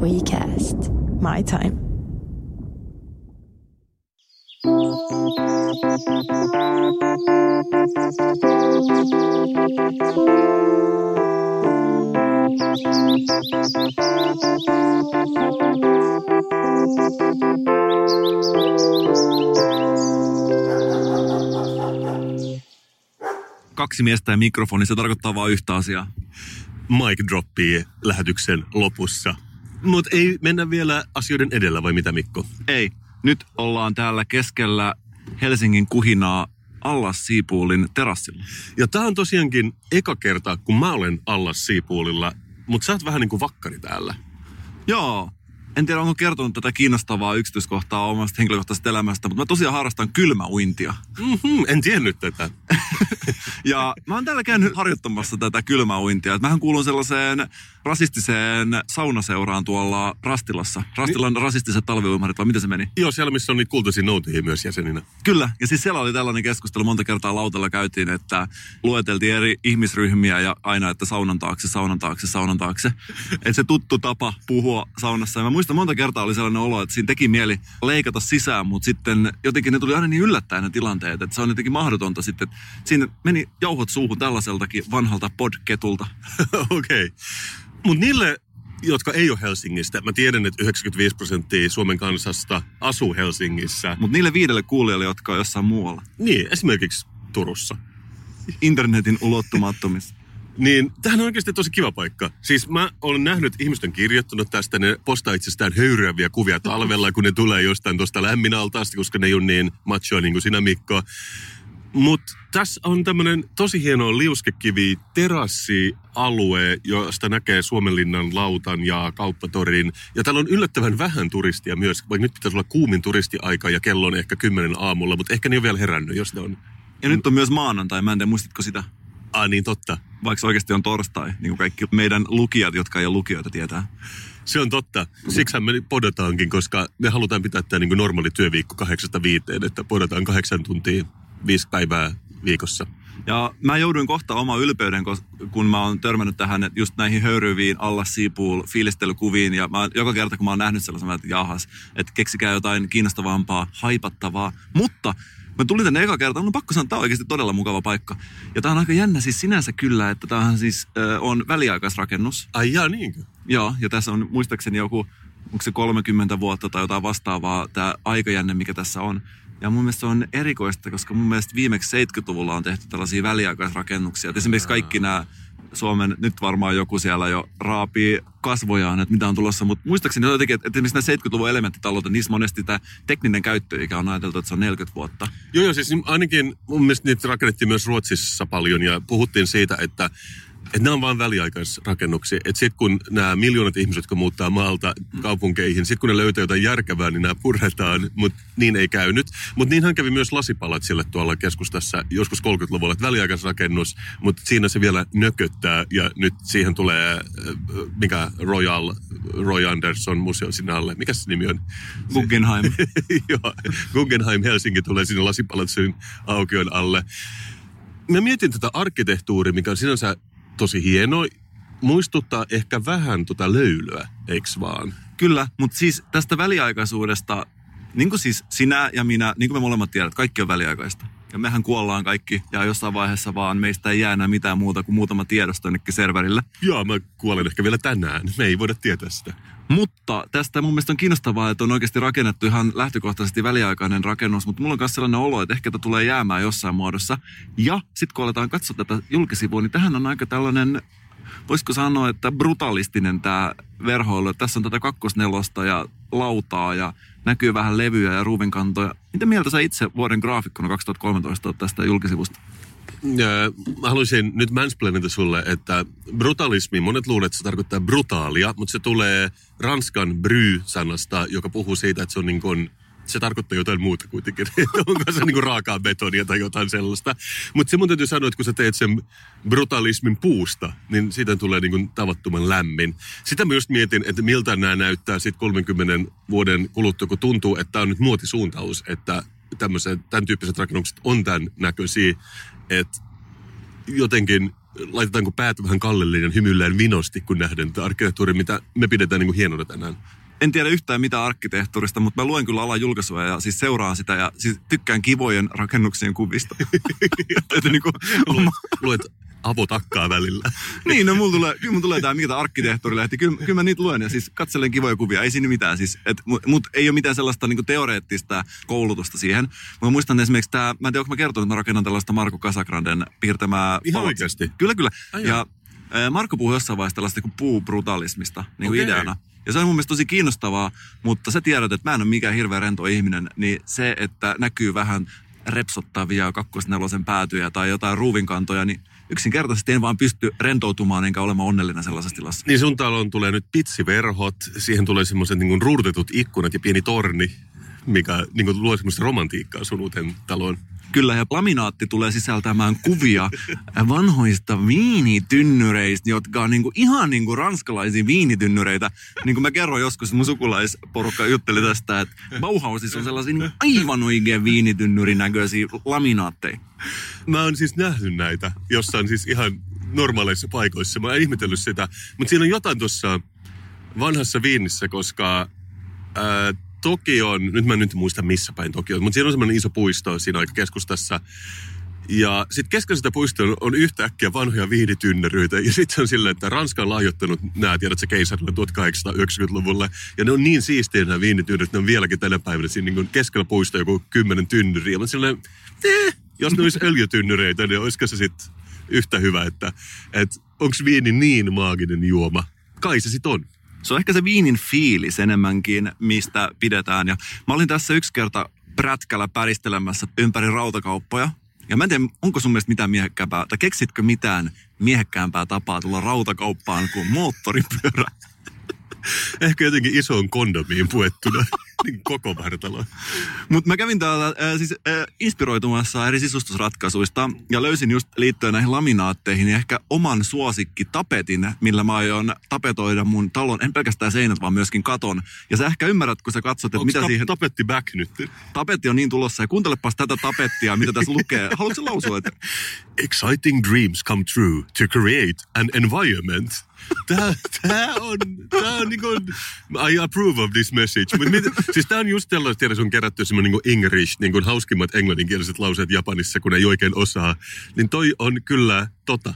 WeCast. My time. Kaksi miestä ja mikrofoni, se tarkoittaa vain yhtä asiaa. mic droppii lähetyksen lopussa. Mutta ei mennä vielä asioiden edellä, vai mitä Mikko? Ei, nyt ollaan täällä keskellä Helsingin kuhinaa Allas Siipuulin terassilla. Ja tää on tosiaankin eka kerta, kun mä olen Allas Siipuulilla, mutta sä oot vähän niin kuin vakkari täällä. Joo, en tiedä onko kertonut tätä kiinnostavaa yksityiskohtaa omasta henkilökohtaisesta elämästä, mutta mä tosiaan harrastan kylmäuintia. Mm-hmm, en tiennyt tätä. Ja mä oon täällä käynyt harjoittamassa tätä kylmäuintia. Mähän kuulun sellaiseen rasistiseen saunaseuraan tuolla Rastilassa. Rastilan rasistiset talviuimarit, vai miten se meni? Joo, siellä missä on niitä kultaisia noutajia myös jäseninä. Kyllä, ja siis siellä oli tällainen keskustelu, monta kertaa lautalla käytiin, että lueteltiin eri ihmisryhmiä ja aina, että saunan taakse, saunan taakse, saunan taakse. Että se tuttu tapa puhua saunassa. Ja mä muistan monta kertaa oli sellainen olo, että siinä teki mieli leikata sisään, mutta sitten jotenkin ne tuli aina niin yllättäen ne tilanteet, että se on jotenkin mahdotonta sitten. että Siinä meni jauhot suuhun tällaiseltakin vanhalta podketulta. Okei. Okay. Mutta niille, jotka ei ole Helsingistä, mä tiedän, että 95 prosenttia Suomen kansasta asuu Helsingissä. Mutta niille viidelle kuulijalle, jotka on jossain muualla. Niin, esimerkiksi Turussa. Internetin ulottumattomissa. Niin, tämähän on oikeasti tosi kiva paikka. Siis mä olen nähnyt, on kirjoittanut tästä, ne postaa itsestään höyryäviä kuvia talvella, kun ne tulee jostain tuosta lämmin altaasta, koska ne ei ole niin machoa niin kuin sinä Mikko. Mutta tässä on tämmöinen tosi hieno liuskekivi terassialue, josta näkee Suomenlinnan lautan ja kauppatorin. Ja täällä on yllättävän vähän turistia myös, vaikka nyt pitäisi olla kuumin turistiaika ja kello on ehkä kymmenen aamulla, mutta ehkä ne on vielä herännyt, jos ne on. Ja nyt on myös maanantai, mä en tiedä, muistitko sitä? Ah niin, totta. Vaikka oikeasti on torstai, niin kuin kaikki meidän lukijat, jotka ei ole lukijoita, tietää. Se on totta. Siksi me podataankin, koska me halutaan pitää tämä niin normaali työviikko kahdeksasta viiteen, että podataan kahdeksan tuntia, viisi päivää viikossa. Ja mä jouduin kohta oma ylpeyden, kun mä oon törmännyt tähän just näihin höyryviin alla siipuul fiilistelykuviin. Ja mä, joka kerta, kun mä oon nähnyt sellaisen, että jahas, että keksikää jotain kiinnostavampaa, haipattavaa. Mutta mä tulin tänne eka kerta, on pakko sanoa, että tämä on oikeasti todella mukava paikka. Ja tää on aika jännä siis sinänsä kyllä, että tämähän siis äh, on väliaikaisrakennus. Ai jaa, niinkö? Joo, ja tässä on muistaakseni joku, onko se 30 vuotta tai jotain vastaavaa, tämä aikajänne, mikä tässä on. Ja mun mielestä se on erikoista, koska mun mielestä viimeksi 70-luvulla on tehty tällaisia väliaikaisrakennuksia. Et esimerkiksi kaikki nämä Suomen, nyt varmaan joku siellä jo raapii kasvojaan, että mitä on tulossa, mutta muistaakseni jotenkin, että esimerkiksi nämä 70-luvun elementtitalot, niin niissä monesti tämä tekninen käyttöikä on ajateltu, että se on 40 vuotta. Joo, joo, siis ainakin mun mielestä niitä rakennettiin myös Ruotsissa paljon ja puhuttiin siitä, että että nämä on vain väliaikaisrakennuksia. Että sitten kun nämä miljoonat ihmiset, jotka muuttaa maalta kaupunkeihin, sitten kun ne löytää jotain järkevää, niin nämä puretaan, mutta niin ei käynyt. Mutta niinhän kävi myös lasipalatsille tuolla keskustassa joskus 30-luvulla, että väliaikaisrakennus, mutta siinä se vielä nököttää ja nyt siihen tulee, äh, mikä Royal, Roy Anderson museo sinne alle. Mikä se nimi on? Guggenheim. Joo, Guggenheim Helsinki tulee sinne lasipalatsin aukion alle. Mä mietin tätä arkkitehtuuria, mikä on sinänsä tosi hieno. Muistuttaa ehkä vähän tota löylyä, eiks vaan? Kyllä, mutta siis tästä väliaikaisuudesta, niin kuin siis sinä ja minä, niin kuin me molemmat tiedät, kaikki on väliaikaista. Ja mehän kuollaan kaikki ja jossain vaiheessa vaan meistä ei jää enää mitään muuta kuin muutama tiedosto jonnekin serverille. Joo, mä kuolen ehkä vielä tänään. Me ei voida tietää sitä. Mutta tästä mun mielestä on kiinnostavaa, että on oikeasti rakennettu ihan lähtökohtaisesti väliaikainen rakennus, mutta mulla on myös sellainen olo, että ehkä tämä tulee jäämään jossain muodossa. Ja sitten kun aletaan katsoa tätä julkisivua, niin tähän on aika tällainen, voisiko sanoa, että brutalistinen tämä verhoilu. Tässä on tätä kakkosnelosta ja lautaa ja näkyy vähän levyjä ja ruuvinkantoja. Mitä mieltä sä itse vuoden graafikkona 2013 oot tästä julkisivusta? Mä haluaisin nyt mansplainita sulle, että brutalismi, monet luulet, että se tarkoittaa brutaalia, mutta se tulee ranskan bry-sanasta, joka puhuu siitä, että se on niin kuin se tarkoittaa jotain muuta kuitenkin. Onko se niinku raakaa betonia tai jotain sellaista. Mutta se mun täytyy sanoa, että kun sä teet sen brutalismin puusta, niin siitä tulee niinku tavattoman lämmin. Sitä myös mietin, että miltä nämä näyttää sitten 30 vuoden kuluttua, kun tuntuu, että tämä on nyt muotisuuntaus, että tämmöiset, tämän tyyppiset rakennukset on tämän näköisiä, että jotenkin laitetaanko päät vähän kallelleen ja hymyillään vinosti, kun nähdään tätä arkkitehtuuria, mitä me pidetään niin kuin hienona tänään. En tiedä yhtään mitä arkkitehtuurista, mutta mä luen kyllä alan julkaisua ja siis seuraan sitä ja siis tykkään kivojen rakennuksien kuvista. että niin kuin, Luet, luet avotakkaa välillä. niin, no mulla tulee, kyllä mulla tulee tää mikä arkkitehtuurilehti. Kyllä, kyllä mä niitä luen ja siis katselen kivoja kuvia. Ei siinä mitään siis. Et, mut, ei ole mitään sellaista niinku teoreettista koulutusta siihen. Mä muistan esimerkiksi tää, mä en tiedä, onko mä kertonut, että mä rakennan tällaista Marko Kasagranden piirtämää... Ihan oikeasti? Kyllä, kyllä. Ai ja ää, Marko puhui jossain vaiheessa tällaista kuin puubrutalismista niin kuin Okei. ideana. Ja se on mun mielestä tosi kiinnostavaa, mutta sä tiedät, että mä en ole mikään hirveän rento ihminen, niin se, että näkyy vähän repsottavia kakkosnelosen päätyjä tai jotain ruuvinkantoja, niin yksinkertaisesti en vaan pysty rentoutumaan enkä olemaan onnellinen sellaisessa tilassa. Niin sun taloon tulee nyt pitsiverhot, siihen tulee semmoiset niin ruudutetut ikkunat ja pieni torni, mikä niin kuin luo semmoista romantiikkaa sun uuteen taloon. Kyllä, ja laminaatti tulee sisältämään kuvia vanhoista viinitynnyreistä, jotka on niinku ihan niinku ranskalaisia viinitynnyreitä. Niin kuin mä kerroin joskus, mun sukulaisporukka jutteli tästä, että Bauhausissa on sellaisia niinku aivan oikein viinitynnyrin näköisiä laminaatteja. Mä oon siis nähnyt näitä jossain siis ihan normaaleissa paikoissa. Mä oon ihmetellyt sitä. Mutta siinä on jotain tuossa vanhassa Viinissä, koska ää, Tokion, nyt mä en nyt muista missä päin Tokio, mutta siinä on semmoinen iso puisto siinä aika keskustassa. Ja sitten keskellä sitä puistoa on, yhtäkkiä vanhoja viinitynnyryitä. Ja sitten on silleen, että Ranska on lahjoittanut nämä, tiedätkö, keisarille 1890-luvulle. Ja ne on niin siistejä nämä viinitynnyrit, että ne on vieläkin tänä päivänä siinä niin kuin keskellä puistoa joku kymmenen tynnyriä. Mä silleen, eh, jos ne olisi öljytynnyreitä, niin olisiko se sitten yhtä hyvä, että, että onko viini niin maaginen juoma? Kai se sitten on. Se on ehkä se viinin fiilis enemmänkin, mistä pidetään. Ja mä olin tässä yksi kerta prätkällä päristelemässä ympäri rautakauppoja. Ja mä en tiedä, onko sun mielestä mitään miehekkäämpää, tai keksitkö mitään miehekkäämpää tapaa tulla rautakauppaan kuin moottoripyörä? Ehkä jotenkin isoon kondomiin puettuna niin koko vartalo. Mutta mä kävin täällä äh, siis, äh, inspiroitumassa eri sisustusratkaisuista ja löysin just liittyen näihin laminaatteihin ehkä oman suosikkitapetin, millä mä aion tapetoida mun talon, en pelkästään seinät, vaan myöskin katon. Ja sä ehkä ymmärrät, kun sä katsot, että mitä tap- siihen... tapetti back nyt? Tapetti on niin tulossa ja kuuntelepas tätä tapettia, mitä tässä lukee. Haluatko lausua, että Exciting dreams come true to create an environment. Tää, tää on, tää on niin kuin, I approve of this message. Mut mit, siis tää on just tällaista, tiedä, sun kerätty semmoinen niin English, niin kuin hauskimmat englanninkieliset lauseet Japanissa, kun ei oikein osaa. Niin toi on kyllä tota.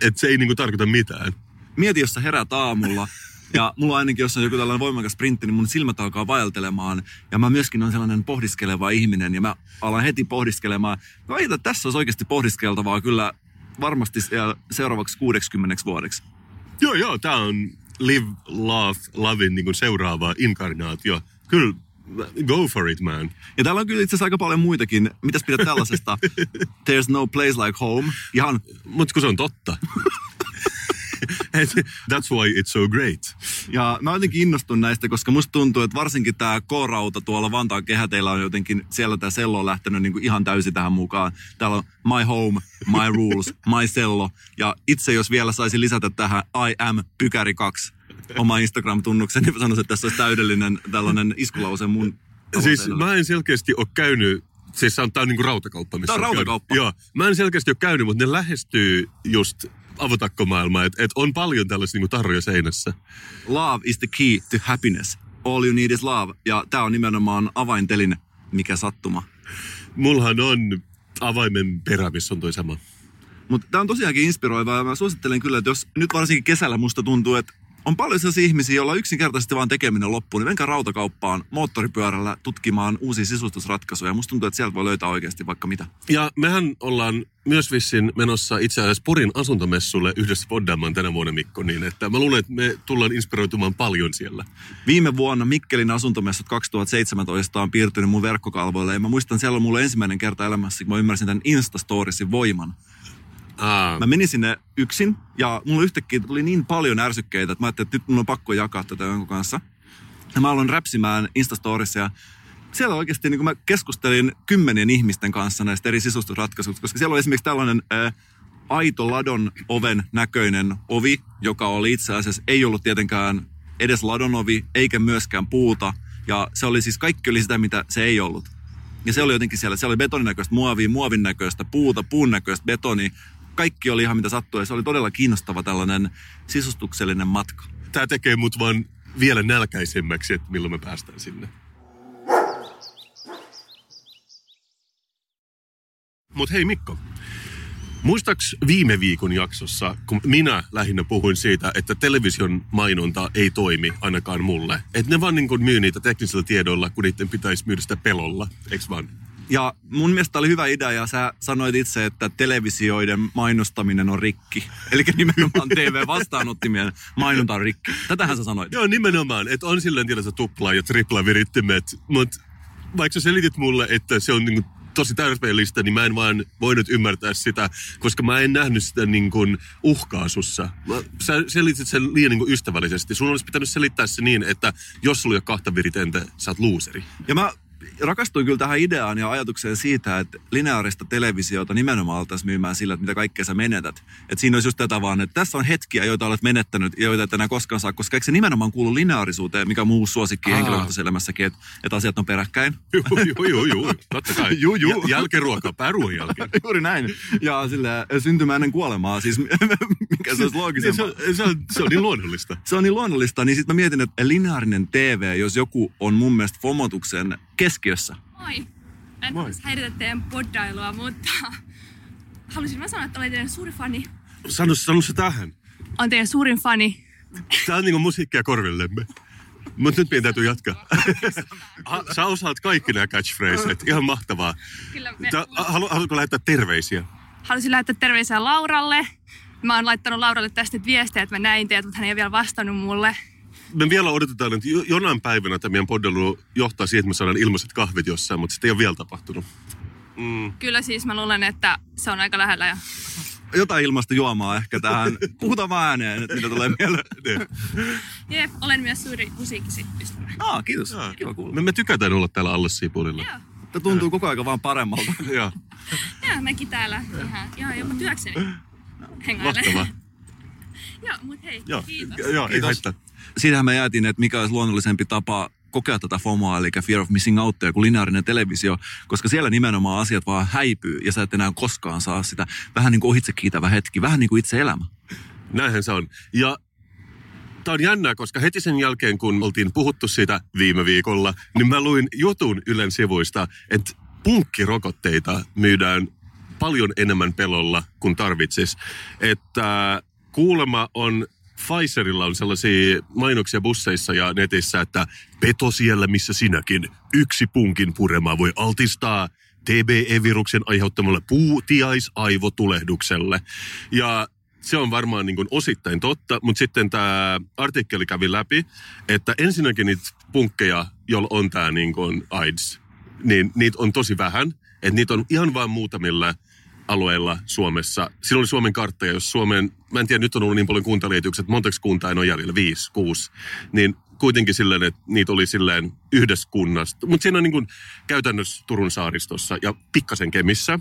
Että se ei niin kuin tarkoita mitään. mieti, jos sä herät aamulla ja mulla ainakin, jos on joku tällainen voimakas sprintti, niin mun silmät alkaa vaeltelemaan. Ja mä myöskin on sellainen pohdiskeleva ihminen ja mä alan heti pohdiskelemaan. Väitän, että tässä olisi oikeasti pohdiskeltavaa kyllä varmasti seuraavaksi 60 vuodeksi. Joo, joo, tää on Live, Love, Lovin niin kuin seuraava inkarnaatio. Kyllä, go for it, man. Ja täällä on kyllä itse asiassa aika paljon muitakin. Mitäs pidät tällaisesta? There's no place like home. Ihan Mutta kun se on totta. That's why it's so great. Ja mä jotenkin innostun näistä, koska musta tuntuu, että varsinkin tämä K-rauta tuolla Vantaan kehäteillä on jotenkin, siellä tämä sello on lähtenyt niin kuin ihan täysin tähän mukaan. Täällä on my home, my rules, my sello. Ja itse jos vielä saisi lisätä tähän I am pykäri 2 oma Instagram-tunnuksen, niin sanoisin, että tässä olisi täydellinen tällainen iskulause mun Siis mä en selkeästi ole käynyt, siis tää on niinku rautakauppa. Missä Tää on rautakauppa. Joo, mä en selkeästi ole käynyt, mutta ne lähestyy just avotakkomaailmaa, että et on paljon tällaisia niinku tarjoja seinässä. Love is the key to happiness. All you need is love. Ja tämä on nimenomaan avaintelin, mikä sattuma. Mullahan on avaimen perä, missä on toi sama. Mutta tämä on tosiaankin inspiroivaa ja mä suosittelen kyllä, että jos nyt varsinkin kesällä musta tuntuu, että on paljon sellaisia ihmisiä, joilla yksinkertaisesti vaan tekeminen loppuu, niin menkää rautakauppaan moottoripyörällä tutkimaan uusia sisustusratkaisuja. Musta tuntuu, että sieltä voi löytää oikeasti vaikka mitä. Ja mehän ollaan myös vissin menossa itse asiassa Porin asuntomessulle yhdessä Voddamaan tänä vuonna, Mikko, niin että mä luulen, että me tullaan inspiroitumaan paljon siellä. Viime vuonna Mikkelin asuntomessut 2017 on piirtynyt mun verkkokalvoille ja mä muistan, siellä on mulle ensimmäinen kerta elämässä, kun mä ymmärsin tämän Instastoriesin voiman. Aa, Mä menin sinne yksin ja mulla yhtäkkiä tuli niin paljon ärsykkeitä, että mä ajattelin, että nyt mun on pakko jakaa tätä jonkun kanssa. Ja mä aloin räpsimään Instastorissa ja siellä oikeasti niin kun mä keskustelin kymmenien ihmisten kanssa näistä eri sisustusratkaisuista, koska siellä oli esimerkiksi tällainen ää, aito ladon oven näköinen ovi, joka oli itse asiassa, ei ollut tietenkään edes ladon ovi, eikä myöskään puuta. Ja se oli siis, kaikki oli sitä, mitä se ei ollut. Ja se oli jotenkin siellä, siellä oli betonin näköistä muovia, muovin näköistä puuta, puun näköistä betoni. Kaikki oli ihan mitä sattui ja se oli todella kiinnostava tällainen sisustuksellinen matka. Tämä tekee mut vaan vielä nälkäisemmäksi, että milloin me päästään sinne. Mut hei Mikko, muistaaks viime viikon jaksossa, kun minä lähinnä puhuin siitä, että television mainonta ei toimi ainakaan mulle. Että ne vaan niin myy niitä teknisillä tiedoilla, kun niiden pitäisi myydä sitä pelolla, eiks vaan? Ja mun mielestä oli hyvä idea ja sä sanoit itse, että televisioiden mainostaminen on rikki. Eli nimenomaan TV-vastaanottimien mainonta on rikki. Tätähän sä sanoit. Joo, nimenomaan. Että on silleen tietysti tupla ja tripla virittimet, mutta vaikka sä selitit mulle, että se on niinku tosi täyspeilistä, niin mä en vaan voinut ymmärtää sitä, koska mä en nähnyt sitä niin kuin uhkaa sussa. Mä, sä selitit sen liian niin kuin ystävällisesti. Sun olisi pitänyt selittää se niin, että jos sulla ei ole kahta viritentä, sä oot luuseri. Ja mä rakastuin kyllä tähän ideaan ja ajatukseen siitä, että lineaarista televisiota nimenomaan oltaisiin myymään sillä, että mitä kaikkea sä menetät. Että siinä olisi just tätä vaan, että tässä on hetkiä, joita olet menettänyt ja joita et enää koskaan saa, koska eikö se nimenomaan kuulu lineaarisuuteen, mikä muu suosikki Aa. henkilökohtaisessa elämässäkin, että, että asiat on peräkkäin. Juu, juu, juu. Totta kai. Juu, juu. Ja, jälkiruoka, pääruoan jälkeen. Juuri näin. Ja sille syntymä ennen kuolemaa, siis mikä se olisi Niin, loogisempaa. se, on, se, on, se on niin luonnollista. se on niin luonnollista, niin sitten mä mietin, että lineaarinen TV, jos joku on mun mielestä fomotuksen keskiössä. Moi. En Moi. häiritä teidän poddailua, mutta halusin vaan sanoa, että olen teidän suuri fani. Sano, sano se tähän. On teidän suurin fani. Tää on niinku musiikkia korvillemme. Mutta nyt meidän täytyy jatkaa. Ha, sä osaat kaikki nämä catchphraset. Ihan mahtavaa. Kyllä me, Tää, halu, haluatko lähettää terveisiä? halusin lähettää terveisiä Lauralle. Mä oon laittanut Lauralle tästä viestejä, että mä näin teet, mutta hän ei ole vielä vastannut mulle. Me vielä odotetaan, että jo- jonain päivänä tämä meidän poddelu johtaa siihen, että me saadaan ilmaiset kahvit jossain, mutta sitä ei ole vielä tapahtunut. Mm. Kyllä siis mä luulen, että se on aika lähellä. Ja... Jotain ilmasta juomaa ehkä tähän. Puhutaan vaan ääneen, että mitä tulee mieleen. Niin. Jep, olen myös suuri musiikkisi ystävä. Aa, kiitos. Kiva kuulla. Me, me tykätään olla täällä alle sipulilla. Joo. Tämä tuntuu koko aika vaan paremmalta. Joo, Ja mäkin täällä ihan, ihan jopa työkseni hengailen. mahtavaa. Joo, mut hei, Joo, kiitos. joo ei Kiitos. haittaa. Siitähän me jäätiin, että mikä olisi luonnollisempi tapa kokea tätä FOMOa, eli fear of missing out, kuin lineaarinen televisio, koska siellä nimenomaan asiat vaan häipyy ja sä et enää koskaan saa sitä vähän niin kuin ohitse kiitävä hetki, vähän niin kuin itse elämä. Näinhän se on. Ja tämä on jännää, koska heti sen jälkeen, kun oltiin puhuttu siitä viime viikolla, niin mä luin jutun Ylen sivuista, että punkkirokotteita myydään paljon enemmän pelolla kuin tarvitsis. Että kuulema on Pfizerilla on sellaisia mainoksia busseissa ja netissä, että peto siellä missä sinäkin. Yksi punkin purema voi altistaa TBE-viruksen aiheuttamalle puutiaisaivotulehdukselle. Ja se on varmaan niin osittain totta, mutta sitten tämä artikkeli kävi läpi, että ensinnäkin niitä punkkeja, joilla on tämä niin AIDS, niin niitä on tosi vähän. Että niitä on ihan vain muutamilla alueilla Suomessa. Silloin oli Suomen kartta, ja jos Suomen, mä en tiedä, nyt on ollut niin paljon kuntaliitykset, että montaksi kuntaa en ole jäljellä, viisi, kuusi, niin kuitenkin silleen, että niitä oli silleen yhdessä kunnasta. Mutta siinä on niin kuin käytännössä Turun saaristossa ja pikkasen Kemissä.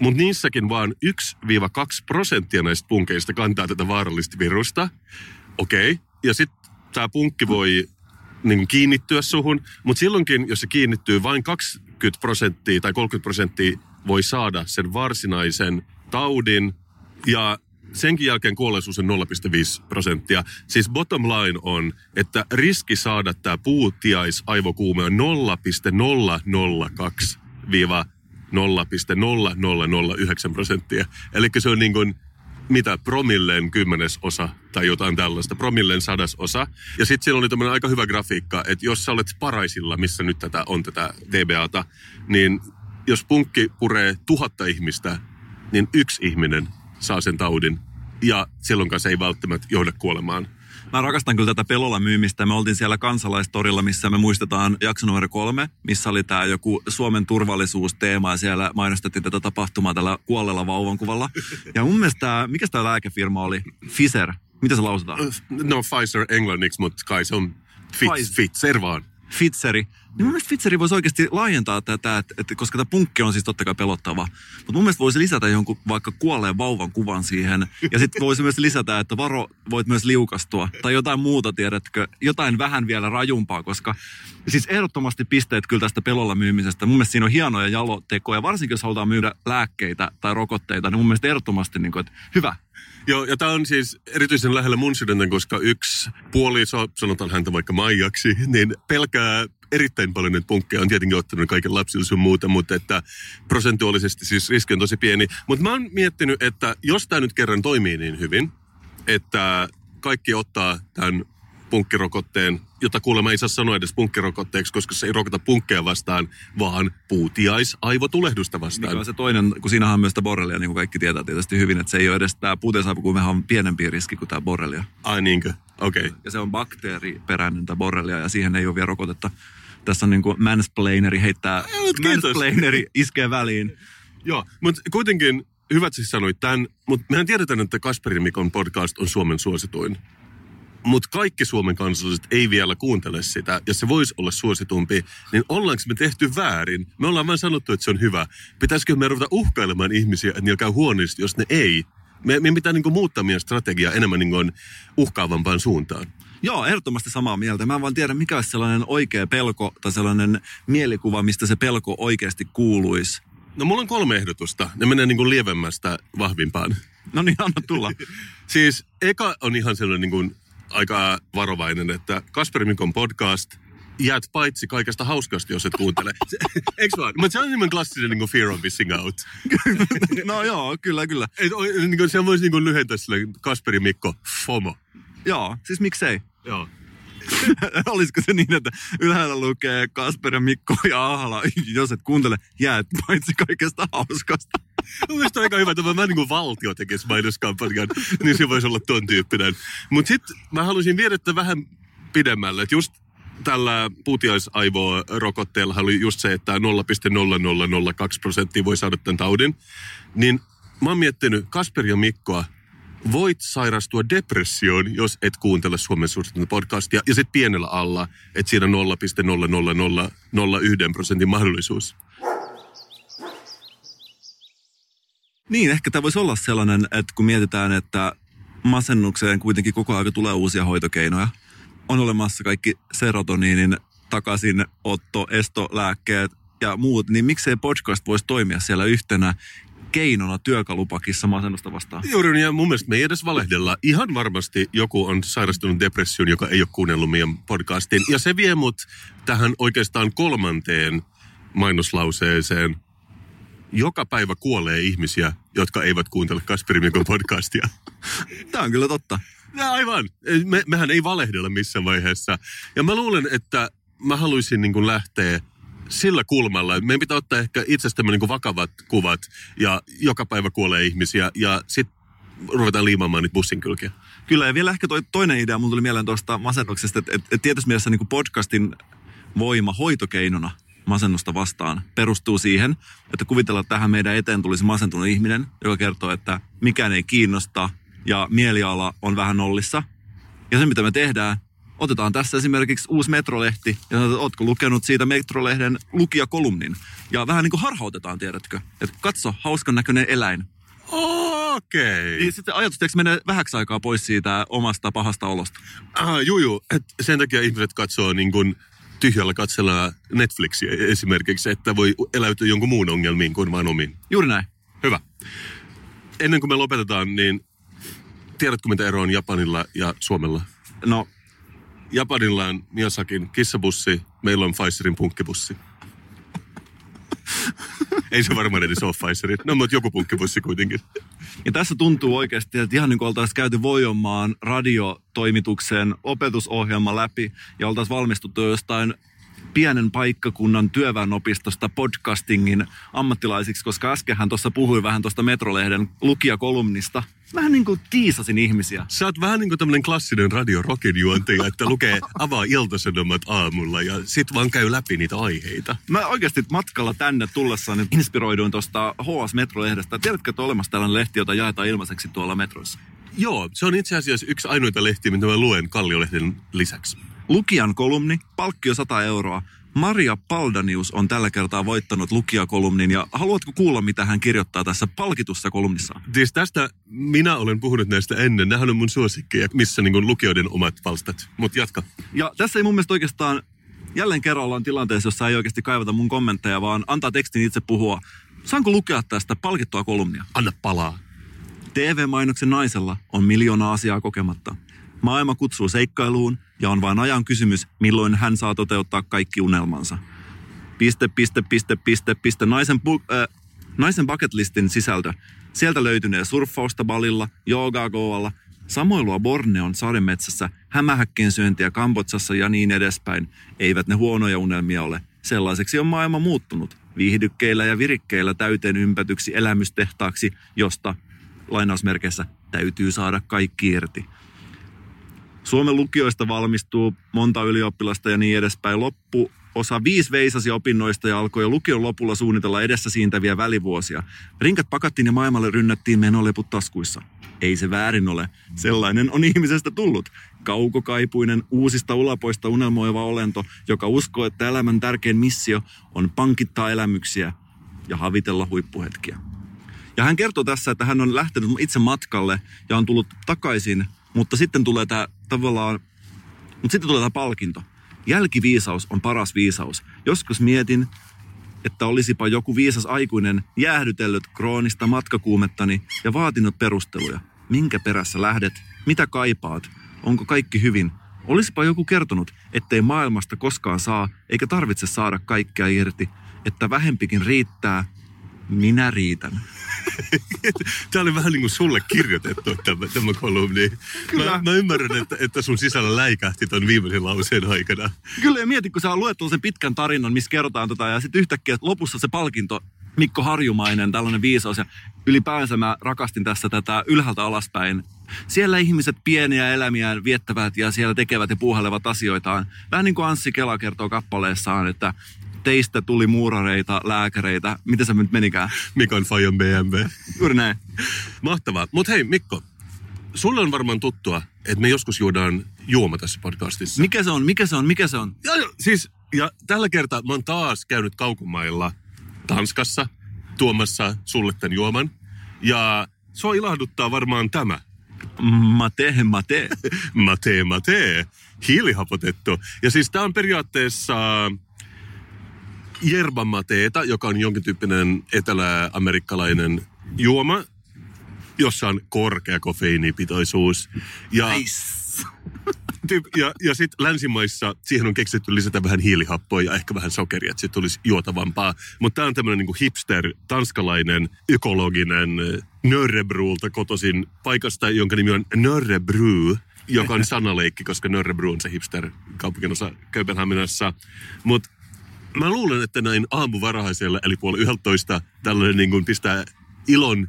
Mutta niissäkin vaan 1-2 prosenttia näistä punkeista kantaa tätä vaarallista virusta. Okei. Okay. Ja sitten tämä punkki voi niin kiinnittyä suhun, mutta silloinkin, jos se kiinnittyy, vain 20 prosenttia tai 30 prosenttia voi saada sen varsinaisen taudin ja senkin jälkeen kuolleisuus on 0,5 prosenttia. Siis bottom line on, että riski saada tämä puutiaisaivokuume on 0,002 0,0009 prosenttia. Eli se on niin kuin, mitä, promilleen kymmenesosa tai jotain tällaista, promilleen sadasosa. Ja sitten siellä oli tämmöinen aika hyvä grafiikka, että jos sä olet paraisilla, missä nyt tätä on tätä TBAta, niin jos punkki puree tuhatta ihmistä, niin yksi ihminen saa sen taudin. Ja silloin se ei välttämättä johda kuolemaan. Mä rakastan kyllä tätä pelolla myymistä. Me oltiin siellä kansalaistorilla, missä me muistetaan jakso numero kolme, missä oli tämä joku Suomen turvallisuusteema ja siellä mainostettiin tätä tapahtumaa tällä kuolleella vauvan kuvalla. Ja mun mielestä, tää, mikä tämä lääkefirma oli? Pfizer. Mitä se lausutaan? No Pfizer englanniksi, mutta kai se on Pfizer vaan. Fitzeri. Niin mun mielestä Fitzeri voisi oikeasti laajentaa tätä, että, että koska tämä punkki on siis totta kai pelottava. Mutta mun mielestä voisi lisätä jonkun vaikka kuolleen vauvan kuvan siihen. Ja sitten voisi myös lisätä, että varo, voit myös liukastua. Tai jotain muuta, tiedätkö, jotain vähän vielä rajumpaa, koska siis ehdottomasti pisteet kyllä tästä pelolla myymisestä. Mun mielestä siinä on hienoja jalotekoja, varsinkin jos halutaan myydä lääkkeitä tai rokotteita, niin mun mielestä ehdottomasti, niin kuin, että hyvä, Joo, ja tämä on siis erityisen lähellä mun sydäntä, koska yksi puoliso, sanotaan häntä vaikka Maijaksi, niin pelkää erittäin paljon näitä punkkeja. On tietenkin ottanut kaiken lapsille ja muuta, mutta että prosentuaalisesti siis riski on tosi pieni. Mutta mä oon miettinyt, että jos tämä nyt kerran toimii niin hyvin, että kaikki ottaa tämän punkkirokotteen, jota kuulemma ei saa sanoa edes punkkirokotteeksi, koska se ei rokota punkkeja vastaan, vaan puutiais-aivotulehdusta vastaan. Mikä on se toinen, kun siinähän on myös sitä borrelia, niin kuin kaikki tietää tietysti hyvin, että se ei ole edes tämä puuteisavu, kun on pienempi riski kuin tämä borrelia. Ai niinkö? Okei. Okay. Ja se on bakteeriperäinen tämä borrelia ja siihen ei ole vielä rokotetta. Tässä on niin kuin mansplaineri heittää, mansplaineri iskee väliin. Joo, mutta kuitenkin hyvät siis sanoit tämän, mutta mehän tiedetään, että Kasperin Mikon podcast on Suomen suosituin mutta kaikki Suomen kansalaiset ei vielä kuuntele sitä, ja se voisi olla suositumpi, niin ollaanko me tehty väärin? Me ollaan vain sanottu, että se on hyvä. Pitäisikö me ruveta uhkailemaan ihmisiä, että niillä käy huonosti, jos ne ei? Me, me pitää niin muuttaa meidän strategiaa enemmän niin uhkaavampaan suuntaan. Joo, ehdottomasti samaa mieltä. Mä en vaan tiedä, mikä olisi sellainen oikea pelko tai sellainen mielikuva, mistä se pelko oikeasti kuuluisi. No mulla on kolme ehdotusta. Ne menee niin kuin lievemmästä vahvimpaan. No niin, anna tulla. siis eka on ihan sellainen niin kuin aika varovainen, että Kasper Mikon podcast jäät paitsi kaikesta hauskasta, jos et kuuntele. Eikö vaan? Mutta se on nimenomaan klassinen niin fear of missing out. no joo, kyllä, kyllä. Et, niin kuin, se voisi niin lyhentää sille Kasperi Mikko FOMO. Joo, siis miksei? Joo. Olisiko se niin, että ylhäällä lukee Kasper ja Mikko ja Ahala, jos et kuuntele, jäät paitsi kaikesta hauskasta. Mielestäni aika hyvä, että mä niin kuin valtio tekisi mainoskampanjan, niin se voisi olla ton tyyppinen. Mutta sitten mä haluaisin viedä vähän pidemmälle, että just tällä puutiaisaivorokotteella oli just se, että 0,0002 prosenttia voi saada tämän taudin. Niin mä oon miettinyt Kasper ja Mikkoa voit sairastua depressioon, jos et kuuntele Suomen suosittua podcastia. Ja sitten pienellä alla, että siinä 0,00001 prosentin mahdollisuus. Niin, ehkä tämä voisi olla sellainen, että kun mietitään, että masennukseen kuitenkin koko ajan tulee uusia hoitokeinoja. On olemassa kaikki serotoniinin takaisinotto, estolääkkeet ja muut, niin miksei podcast voisi toimia siellä yhtenä keinona työkalupakissa masennusta vastaan. Juuri niin, ja mun mielestä me ei edes valehdella. Ihan varmasti joku on sairastunut depressioon, joka ei ole kuunnellut meidän podcastin. Ja se vie mut tähän oikeastaan kolmanteen mainoslauseeseen. Joka päivä kuolee ihmisiä, jotka eivät kuuntele Kasperi Mikon podcastia. Tämä on kyllä totta. Ja aivan. Me, mehän ei valehdella missään vaiheessa. Ja mä luulen, että mä haluaisin niin lähteä sillä kulmalla. Meidän pitää ottaa ehkä itsestämme niin vakavat kuvat ja joka päivä kuolee ihmisiä ja sitten ruvetaan liimaamaan niitä bussin kylkiä. Kyllä ja vielä ehkä toi, toinen idea, mun tuli mieleen tuosta masennuksesta, että, että, että tietysti mielessä niin podcastin voima hoitokeinona masennusta vastaan perustuu siihen, että kuvitellaan, että tähän meidän eteen tulisi masentunut ihminen, joka kertoo, että mikään ei kiinnosta ja mieliala on vähän nollissa. Ja se, mitä me tehdään, Otetaan tässä esimerkiksi uusi metrolehti, ja ootko lukenut siitä metrolehden lukijakolumnin. Ja vähän niin kuin harhautetaan, tiedätkö? Että katso, hauskan näköinen eläin. Okei. Okay. Niin sitten ajatus menee vähäksi aikaa pois siitä omasta pahasta olosta. Ah, juu, juu. Et sen takia ihmiset katsoo niin kuin tyhjällä katsella Netflixiä esimerkiksi, että voi eläytyä jonkun muun ongelmiin kuin vain omiin. Juuri näin. Hyvä. Ennen kuin me lopetetaan, niin tiedätkö mitä ero on Japanilla ja Suomella? No, Japanilla on Miyasakin kissabussi, meillä on Pfizerin punkkibussi. Ei se varmaan edes ole Pfizerin. No, mutta joku punkkibussi kuitenkin. Ja tässä tuntuu oikeasti, että ihan niin kuin oltaisiin käyty Voijomaan radiotoimituksen opetusohjelma läpi ja oltaisiin valmistuttu jostain pienen paikkakunnan työväenopistosta podcastingin ammattilaisiksi, koska äskenhän tuossa puhui vähän tuosta Metrolehden lukijakolumnista. Vähän niin kuin tiisasin ihmisiä. Sä oot vähän niin kuin tämmöinen klassinen radio juontaja, että lukee avaa iltasanomat aamulla ja sit vaan käy läpi niitä aiheita. Mä oikeasti matkalla tänne tullessani inspiroiduin tuosta HS Metrolehdestä. Tiedätkö, että on olemassa tällainen lehti, jota jaetaan ilmaiseksi tuolla metroissa? Joo, se on itse asiassa yksi ainoita lehtiä, mitä mä luen Kalliolehden lisäksi. Lukijan kolumni, palkkio 100 euroa. Maria Paldanius on tällä kertaa voittanut lukijakolumnin ja haluatko kuulla, mitä hän kirjoittaa tässä palkitussa kolumnissaan? Siis tästä minä olen puhunut näistä ennen. Nämähän on mun suosikkeja, missä niin lukijoiden omat palstat. Mutta jatka. Ja tässä ei mun mielestä oikeastaan jälleen kerran ollaan tilanteessa, jossa ei oikeasti kaivata mun kommentteja, vaan antaa tekstin itse puhua. Saanko lukea tästä palkittua kolumnia? Anna palaa. TV-mainoksen naisella on miljoona asiaa kokematta. Maailma kutsuu seikkailuun ja on vain ajan kysymys, milloin hän saa toteuttaa kaikki unelmansa. Piste, piste, piste, piste, piste. Naisen, bu- äh, naisen bucket listin sisältö. Sieltä löytynee surffausta balilla, joogaa goalla, samoilua Borneon sademetsässä, hämähäkkien syöntiä Kambotsassa ja niin edespäin. Eivät ne huonoja unelmia ole. Sellaiseksi on maailma muuttunut. Viihdykkeillä ja virikkeillä täyteen ympätyksi elämystehtaaksi, josta lainausmerkeissä täytyy saada kaikki irti. Suomen lukioista valmistuu monta ylioppilasta ja niin edespäin. Loppu osa viisi veisasi opinnoista ja alkoi jo lukion lopulla suunnitella edessä siintäviä välivuosia. Rinkat pakattiin ja maailmalle rynnättiin menoleput taskuissa. Ei se väärin ole. Sellainen on ihmisestä tullut. Kaukokaipuinen, uusista ulapoista unelmoiva olento, joka uskoo, että elämän tärkein missio on pankittaa elämyksiä ja havitella huippuhetkiä. Ja hän kertoo tässä, että hän on lähtenyt itse matkalle ja on tullut takaisin, mutta sitten tulee tämä tavallaan, mutta sitten tulee tämä palkinto. Jälkiviisaus on paras viisaus. Joskus mietin, että olisipa joku viisas aikuinen jäähdytellyt kroonista matkakuumettani ja vaatinut perusteluja. Minkä perässä lähdet? Mitä kaipaat? Onko kaikki hyvin? Olisipa joku kertonut, ettei maailmasta koskaan saa eikä tarvitse saada kaikkea irti, että vähempikin riittää. Minä riitän. Tämä oli vähän niin kuin sulle kirjoitettu tämä, tämä kolumni. Kyllä. Mä, mä ymmärrän, että, että sun sisällä läikähti ton viimeisen lauseen aikana. Kyllä ja mieti, kun sä luet sen pitkän tarinan, missä kerrotaan tota, ja sitten yhtäkkiä lopussa se palkinto, Mikko Harjumainen, tällainen viisaus. Ja ylipäänsä mä rakastin tässä tätä ylhäältä alaspäin. Siellä ihmiset pieniä elämiään viettävät ja siellä tekevät ja puuhailevat asioitaan. Vähän niin kuin Anssi Kela kertoo kappaleessaan, että teistä tuli muurareita, lääkäreitä. Miten se nyt menikään? Mikan Fajan BMW. Juuri näin. Mahtavaa. Mutta hei Mikko, sulle on varmaan tuttua, että me joskus juodaan juoma tässä podcastissa. Mikä se on? Mikä se on? Mikä se on? Ja, siis, ja tällä kertaa mä oon taas käynyt kaukomailla Tanskassa tuomassa sulle tämän juoman. Ja sua ilahduttaa varmaan tämä. Mate, mate. Mate, mate. Hiilihapotettu. Ja siis tää on periaatteessa yerba mateeta, joka on jonkin tyyppinen etelä-amerikkalainen juoma, jossa on korkea kofeiinipitoisuus. Ja, Tyyp- ja, ja sitten länsimaissa siihen on keksitty lisätä vähän hiilihappoa ja ehkä vähän sokeria, että se tulisi juotavampaa. Mutta tämä on tämmöinen niinku hipster, tanskalainen, ökologinen Nörrebrulta kotoisin paikasta, jonka nimi on Nörrebru, joka on sanaleikki, koska Nörrebru on se hipster kaupunkinosa Kööpenhaminassa. Mutta mä luulen, että näin aamuvarhaisella, eli puoli yhdeltoista, tällainen niin kuin pistää ilon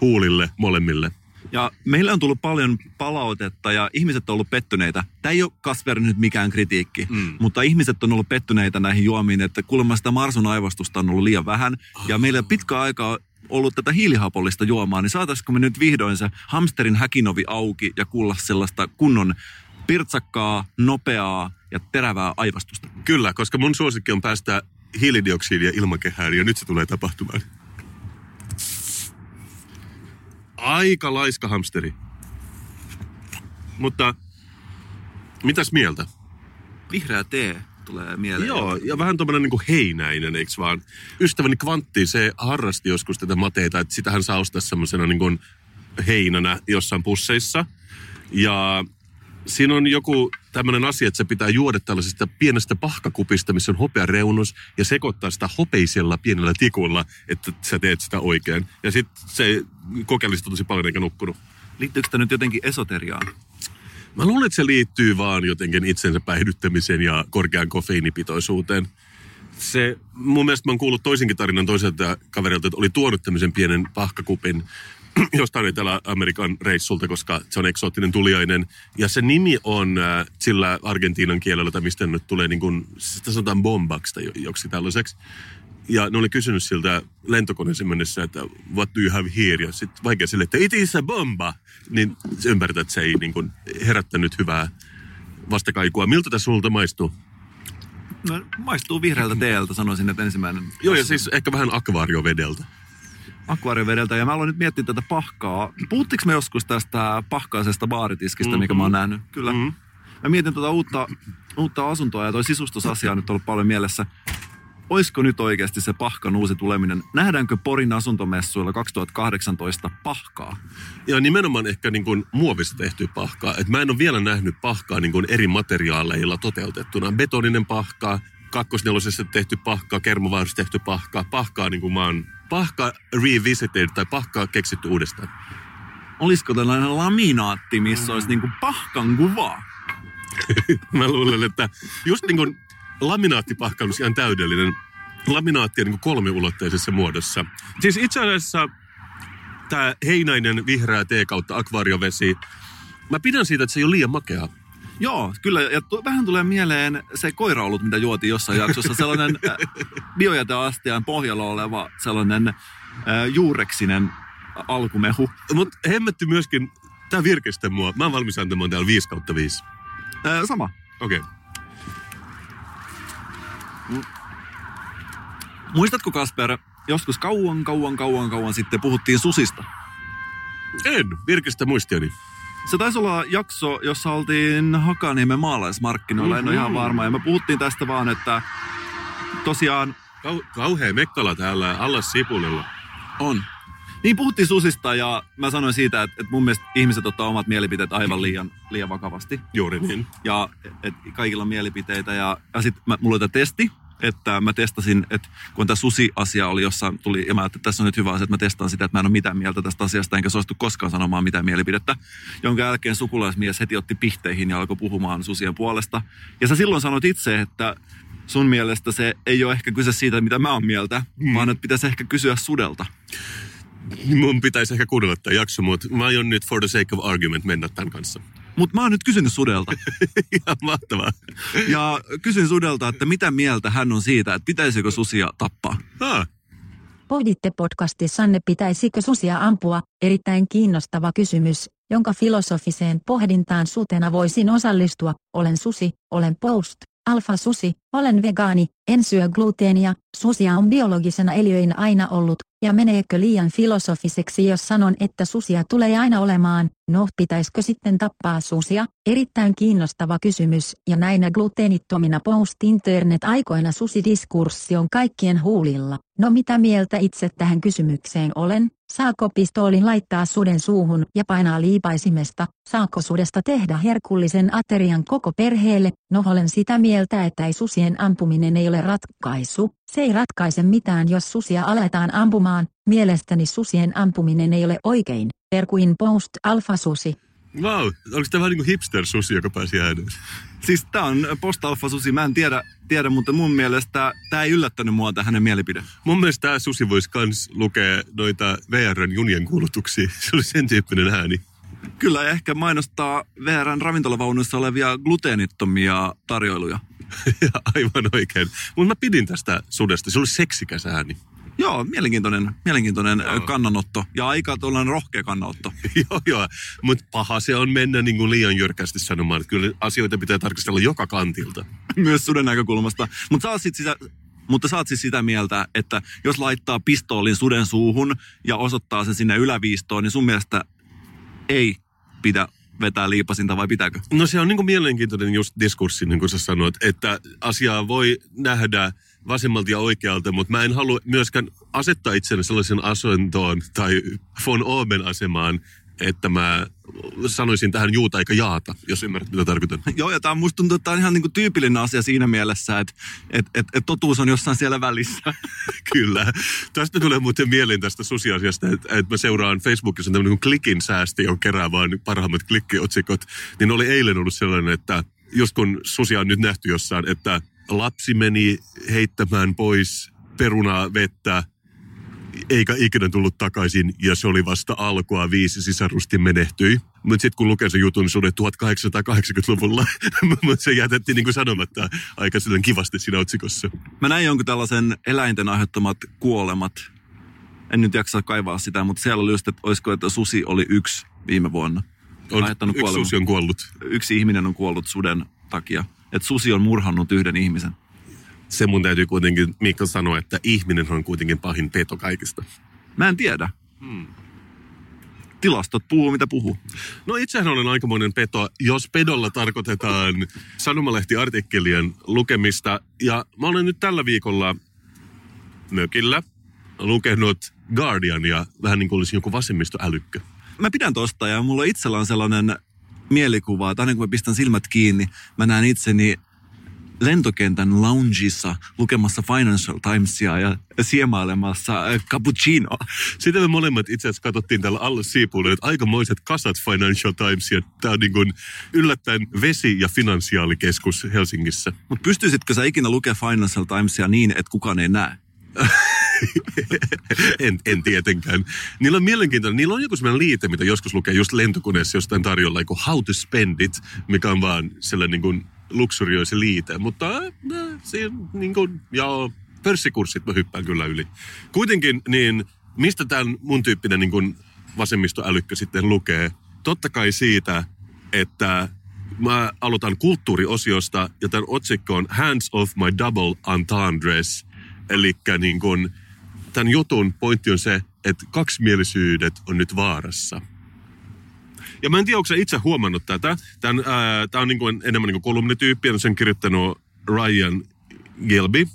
huulille molemmille. Ja meillä on tullut paljon palautetta ja ihmiset on ollut pettyneitä. Tämä ei ole Kasper nyt mikään kritiikki, mm. mutta ihmiset on ollut pettyneitä näihin juomiin, että kuulemma sitä Marsun aivastusta on ollut liian vähän. Ja meillä pitkä aikaa ollut tätä hiilihapollista juomaa, niin saataisiko me nyt vihdoin se hamsterin häkinovi auki ja kuulla sellaista kunnon pirtsakkaa, nopeaa ja terävää aivastusta. Kyllä, koska mun suosikki on päästä hiilidioksidia ilmakehään ja nyt se tulee tapahtumaan. Aika laiska hamsteri. Mutta mitäs mieltä? Vihreä tee tulee mieleen. Joo, ja vähän tommonen niinku heinäinen, eikö vaan? Ystäväni Kvantti, se harrasti joskus tätä mateita, että sitähän saa ostaa semmosena niinku heinänä jossain pusseissa. Ja siinä on joku tämmöinen asia, että se pitää juoda tällaisesta pienestä pahkakupista, missä on hopea reunus, ja sekoittaa sitä hopeisella pienellä tikulla, että sä teet sitä oikein. Ja sitten se kokeili sitä tosi paljon eikä nukkunut. Liittyykö tämä nyt jotenkin esoteriaan? Mä luulen, että se liittyy vaan jotenkin itsensä päihdyttämiseen ja korkean kofeiinipitoisuuteen. Se, mun mielestä mä oon kuullut toisenkin tarinan toiselta kaverilta, että oli tuonut tämmöisen pienen pahkakupin jostain Etelä-Amerikan reissulta, koska se on eksoottinen tuliainen. Ja se nimi on äh, sillä argentiinan kielellä, tai mistä nyt tulee niin kuin, sitä sanotaan bombaksi tai joksi tällaiseksi. Ja ne oli kysynyt siltä lentokoneeseen mennessä, että what do you have here? Ja sitten vaikea sille, että it is a bomba. Niin se ymmärtää, että se ei niin kuin herättänyt hyvää vastakaikua. Miltä tässä sulta maistuu? No, maistuu vihreältä teeltä, sanoisin, että ensimmäinen Joo, ja siis ehkä vähän akvaariovedeltä. Akvaariovedeltä. Ja mä aloin nyt miettiä tätä pahkaa. Puhuttiinko me joskus tästä pahkaisesta baaritiskistä, mm-hmm. mikä mä oon nähnyt? Kyllä. Mhm. Mm-hmm. Mä mietin tuota uutta, uutta asuntoa ja toi sisustusasia on nyt ollut paljon mielessä. Oisko nyt oikeasti se pahkan uusi tuleminen? Nähdäänkö Porin asuntomessuilla 2018 pahkaa? Ja nimenomaan ehkä niin kuin muovista tehty pahkaa. Et mä en ole vielä nähnyt pahkaa niin kuin eri materiaaleilla toteutettuna. Betoninen pahka, kakkosnelosessa tehty pahka, kermovaarissa tehty pahka. Pahkaa niin kuin mä oon, pahka revisited tai pahkaa keksitty uudestaan. Olisiko tällainen laminaatti, missä olisi niinku pahkan kuva? Mä luulen, että just niin kuin laminaattipahka olisi ihan täydellinen. Laminaatti on niin kuin kolmiulotteisessa muodossa. Siis itse asiassa tämä heinäinen vihreä tee kautta akvaariovesi, mä pidän siitä, että se ei ole liian makeaa. Joo, kyllä. Ja tu- vähän tulee mieleen se koiraolut, mitä juotiin jossain jaksossa. Sellainen äh, biojäteastian pohjalla oleva sellainen äh, juureksinen alkumehu. Mutta hemmetti myöskin, tämä virkistää mua. Mä oon valmis antamaan täällä 5 kautta 5. Äh, sama. Okei. Okay. Muistatko Kasper, joskus kauan, kauan, kauan, kauan sitten puhuttiin susista? En, virkistä muistiani. Se taisi olla jakso, jossa oltiin Hakaniemen maalaismarkkinoilla, en ole ihan varma. Ja me puhuttiin tästä vaan, että tosiaan Kau- kauhea mekkala täällä alla Sipulilla. on. Niin puhuttiin susista ja mä sanoin siitä, että, että mun mielestä ihmiset ottaa omat mielipiteet aivan liian, liian vakavasti. Juuri niin. Ja että kaikilla on mielipiteitä. Ja, ja sitten mulla oli tämä testi, että mä testasin, että kun tämä susi-asia oli jossain, tuli, ja mä että tässä on nyt hyvä asia, että mä testaan sitä, että mä en ole mitään mieltä tästä asiasta, enkä suostu koskaan sanomaan mitään mielipidettä. Jonka jälkeen sukulaismies heti otti pihteihin ja alkoi puhumaan susien puolesta. Ja sä silloin sanoit itse, että sun mielestä se ei ole ehkä kyse siitä, mitä mä oon mieltä, mm. vaan että pitäisi ehkä kysyä sudelta. Mun pitäisi ehkä kuunnella tämä jakso, mutta mä aion nyt for the sake of argument mennä tämän kanssa. Mutta mä oon nyt kysynyt sudelta. Ihan mahtavaa. Ja kysyn sudelta, että mitä mieltä hän on siitä, että pitäisikö susia tappaa. Ah, Pohditte podcastissanne pitäisikö susia ampua, erittäin kiinnostava kysymys, jonka filosofiseen pohdintaan sutena voisin osallistua, olen susi, olen post, alfa susi, olen vegaani, en syö gluteenia, susia on biologisena eliöinä aina ollut, ja meneekö liian filosofiseksi jos sanon että susia tulee aina olemaan, no pitäisikö sitten tappaa susia, erittäin kiinnostava kysymys, ja näinä gluteenittomina post-internet-aikoina susidiskurssi on kaikkien huulilla. No mitä mieltä itse tähän kysymykseen olen? Saako pistoolin laittaa suden suuhun ja painaa liipaisimesta? Saako sudesta tehdä herkullisen aterian koko perheelle? No olen sitä mieltä, että ei susien ampuminen ei ole ratkaisu. Se ei ratkaise mitään, jos susia aletaan ampumaan. Mielestäni susien ampuminen ei ole oikein. Terkuin post alfa susi. Wow. Oliko tämä vähän niin kuin hipster-susi, joka pääsi ääneen? Siis tää on post-alfa susi, mä en tiedä, tiedä mutta mun mielestä tää ei yllättänyt mua tähän hänen mielipide. Mun mielestä tämä susi voisi kans lukea noita VRn junien kuulutuksia. Se oli sen tyyppinen ääni. Kyllä ehkä mainostaa VRn ravintolavaunuissa olevia gluteenittomia tarjoiluja. Ja Aivan oikein. Mutta mä pidin tästä sudesta. Se oli seksikäs ääni. Joo, mielenkiintoinen, mielenkiintoinen Joo. Kannanotto. Ja aika tuollainen rohkea kannanotto. joo, joo. Mutta paha se on mennä niin kuin liian jyrkästi sanomaan. Että kyllä asioita pitää tarkastella joka kantilta. Myös suden näkökulmasta. Mutta sä sit sitä, mutta sä oot siis sitä mieltä, että jos laittaa pistoolin suden suuhun ja osoittaa sen sinne yläviistoon, niin sun mielestä ei pidä vetää liipasinta vai pitääkö? No se on niin kuin mielenkiintoinen just diskurssi, niin kuin sä sanoit, että asiaa voi nähdä vasemmalta ja oikealta, mutta mä en halua myöskään asettaa itseni sellaisen asentoon tai von Oben asemaan, että mä sanoisin tähän juuta eikä jaata, jos ymmärrät mitä tarkoitan. Joo, ja tämä musta tuntuu, että tämä on ihan niinku tyypillinen asia siinä mielessä, että et, et, et totuus on jossain siellä välissä. Kyllä. Tästä tulee muuten mieleen tästä susiasiasta, että, että mä seuraan Facebookissa tämmöinen kuin klikin säästi, joka kerää vaan parhaimmat klikkiotsikot. Niin oli eilen ollut sellainen, että just kun susia on nyt nähty jossain, että lapsi meni heittämään pois perunaa vettä, eikä ikinä tullut takaisin, ja se oli vasta alkua, viisi sisarusti menehtyi. Mutta sitten kun lukee sen jutun, niin se oli 1880-luvulla, mutta se jätettiin niin kuin sanomatta aika silleen kivasti siinä otsikossa. Mä näin jonkun tällaisen eläinten aiheuttamat kuolemat. En nyt jaksa kaivaa sitä, mutta siellä oli just, että olisiko, että susi oli yksi viime vuonna. On, yksi kuoleman. susi on kuollut. Yksi ihminen on kuollut suden takia. Että susi on murhannut yhden ihmisen. Se mun täytyy kuitenkin, Mikko sanoa, että ihminen on kuitenkin pahin peto kaikista. Mä en tiedä. Tilastot puhuu mitä puhuu. No itsehän olen aikamoinen peto, jos pedolla tarkoitetaan sanomalehtiartikkelien lukemista. Ja mä olen nyt tällä viikolla mökillä lukenut Guardiania vähän niin kuin olisi joku vasemmistoälykkö. Mä pidän tosta ja mulla itsellä on sellainen mielikuva, että aina kun mä pistän silmät kiinni, mä näen itseni lentokentän loungeissa lukemassa Financial Timesia ja siemailemassa äh, cappuccinoa. Sitten me molemmat itse asiassa katsottiin täällä alle siipuille, että aikamoiset kasat Financial Timesia. Tämä on niin kuin yllättäen vesi- ja finanssiaalikeskus Helsingissä. Mutta pystyisitkö sä ikinä lukea Financial Timesia niin, että kukaan ei näe? en, en tietenkään. Niillä on mielenkiintoinen, niillä on joku sellainen liite, mitä joskus lukee just lentokoneessa jostain tarjolla, kuin How to Spend It, mikä on vaan sellainen niin kuin liite. Mutta äh, siinä niin kuin, joo, pörssikurssit mä hyppään kyllä yli. Kuitenkin, niin mistä tämän mun tyyppinen niin kuin vasemmistoälykkö sitten lukee? Totta kai siitä, että mä aloitan kulttuuriosiosta ja tämän otsikko on Hands off my double entendres. Eli niin kuin, tämän jutun pointti on se, että kaksimielisyydet on nyt vaarassa. Ja mä en tiedä, onko sä itse huomannut tätä. Tämä on niin kuin enemmän niin kuin kolumnityyppi, ja sen on kirjoittanut Ryan Gilby.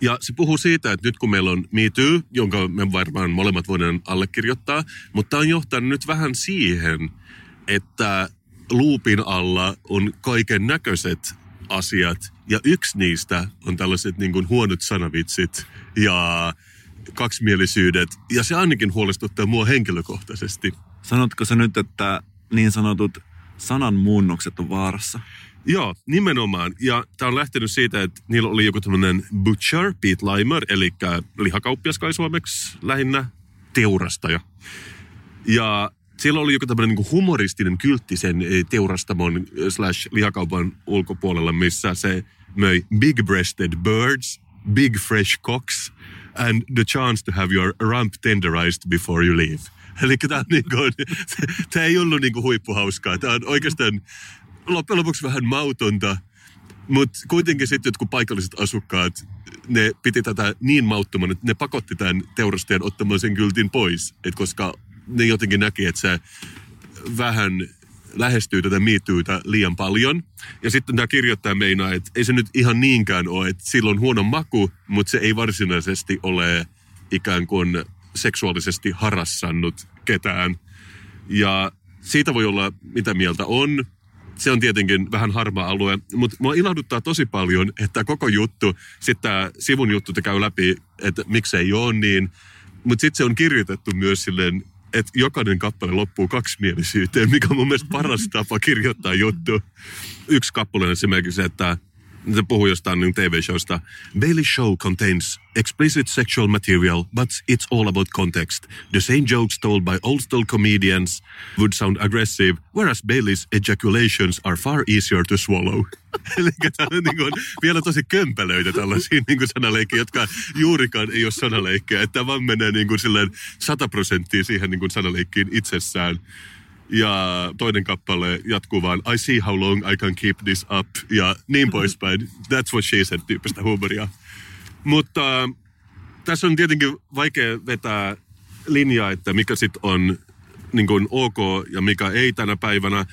Ja se puhuu siitä, että nyt kun meillä on Me Too, jonka me varmaan molemmat voidaan allekirjoittaa, mutta tämä on johtanut nyt vähän siihen, että luupin alla on kaiken näköiset asiat. Ja yksi niistä on tällaiset niin kuin huonot sanavitsit ja kaksimielisyydet. Ja se ainakin huolestuttaa mua henkilökohtaisesti. Sanotko sä nyt, että niin sanotut sanan muunnokset on vaarassa? Joo, nimenomaan. Ja tämä on lähtenyt siitä, että niillä oli joku tämmöinen butcher, Pete Limer, eli lihakauppias kai suomeksi lähinnä, teurastaja. Ja siellä oli joku tämmöinen niin humoristinen kyltti sen eh, teurastamon eh, slash lihakaupan ulkopuolella, missä se möi big-breasted birds, big fresh cocks and the chance to have your rump tenderized before you leave. Eli tämä, niin kuin, tämä ei ollut niin kuin huippuhauskaa. Tämä on oikeastaan loppujen lopuksi vähän mautonta, mutta kuitenkin sitten jotkut paikalliset asukkaat, ne piti tätä niin mauttoman, että ne pakotti tämän teurastajan ottamaan sen kyltin pois. Et koska ne jotenkin näki, että se vähän lähestyy tätä miittyytä liian paljon. Ja sitten tämä kirjoittaja meinaa, että ei se nyt ihan niinkään ole, että sillä on huono maku, mutta se ei varsinaisesti ole ikään kuin seksuaalisesti harassannut ketään. Ja siitä voi olla mitä mieltä on. Se on tietenkin vähän harmaa alue, mutta mua ilahduttaa tosi paljon, että koko juttu, sitten tämä sivun juttu te käy läpi, että miksei ole niin. Mutta sitten se on kirjoitettu myös silleen, että jokainen kappale loppuu kaksimielisyyteen, mikä on mun mielestä paras tapa kirjoittaa juttu. Yksi kappale on esimerkiksi, että se puhuu jostain niin TV-showsta. Bailey show contains explicit sexual material, but it's all about context. The same jokes told by old school comedians would sound aggressive, whereas Bailey's ejaculations are far easier to swallow. Eli täällä niin kuin, vielä tosi kömpelöitä tällaisia niin kuin sanaleikkejä, jotka juurikaan ei ole sanaleikkejä. Että vaan menee niin kuin silleen 100 prosenttia siihen niin kuin sanaleikkiin itsessään. Ja toinen kappale jatkuu vaan, I see how long I can keep this up, ja niin poispäin. That's what she said, tyyppistä huumoria. Mutta äh, tässä on tietenkin vaikea vetää linjaa, että mikä sitten on niin kuin ok ja mikä ei tänä päivänä.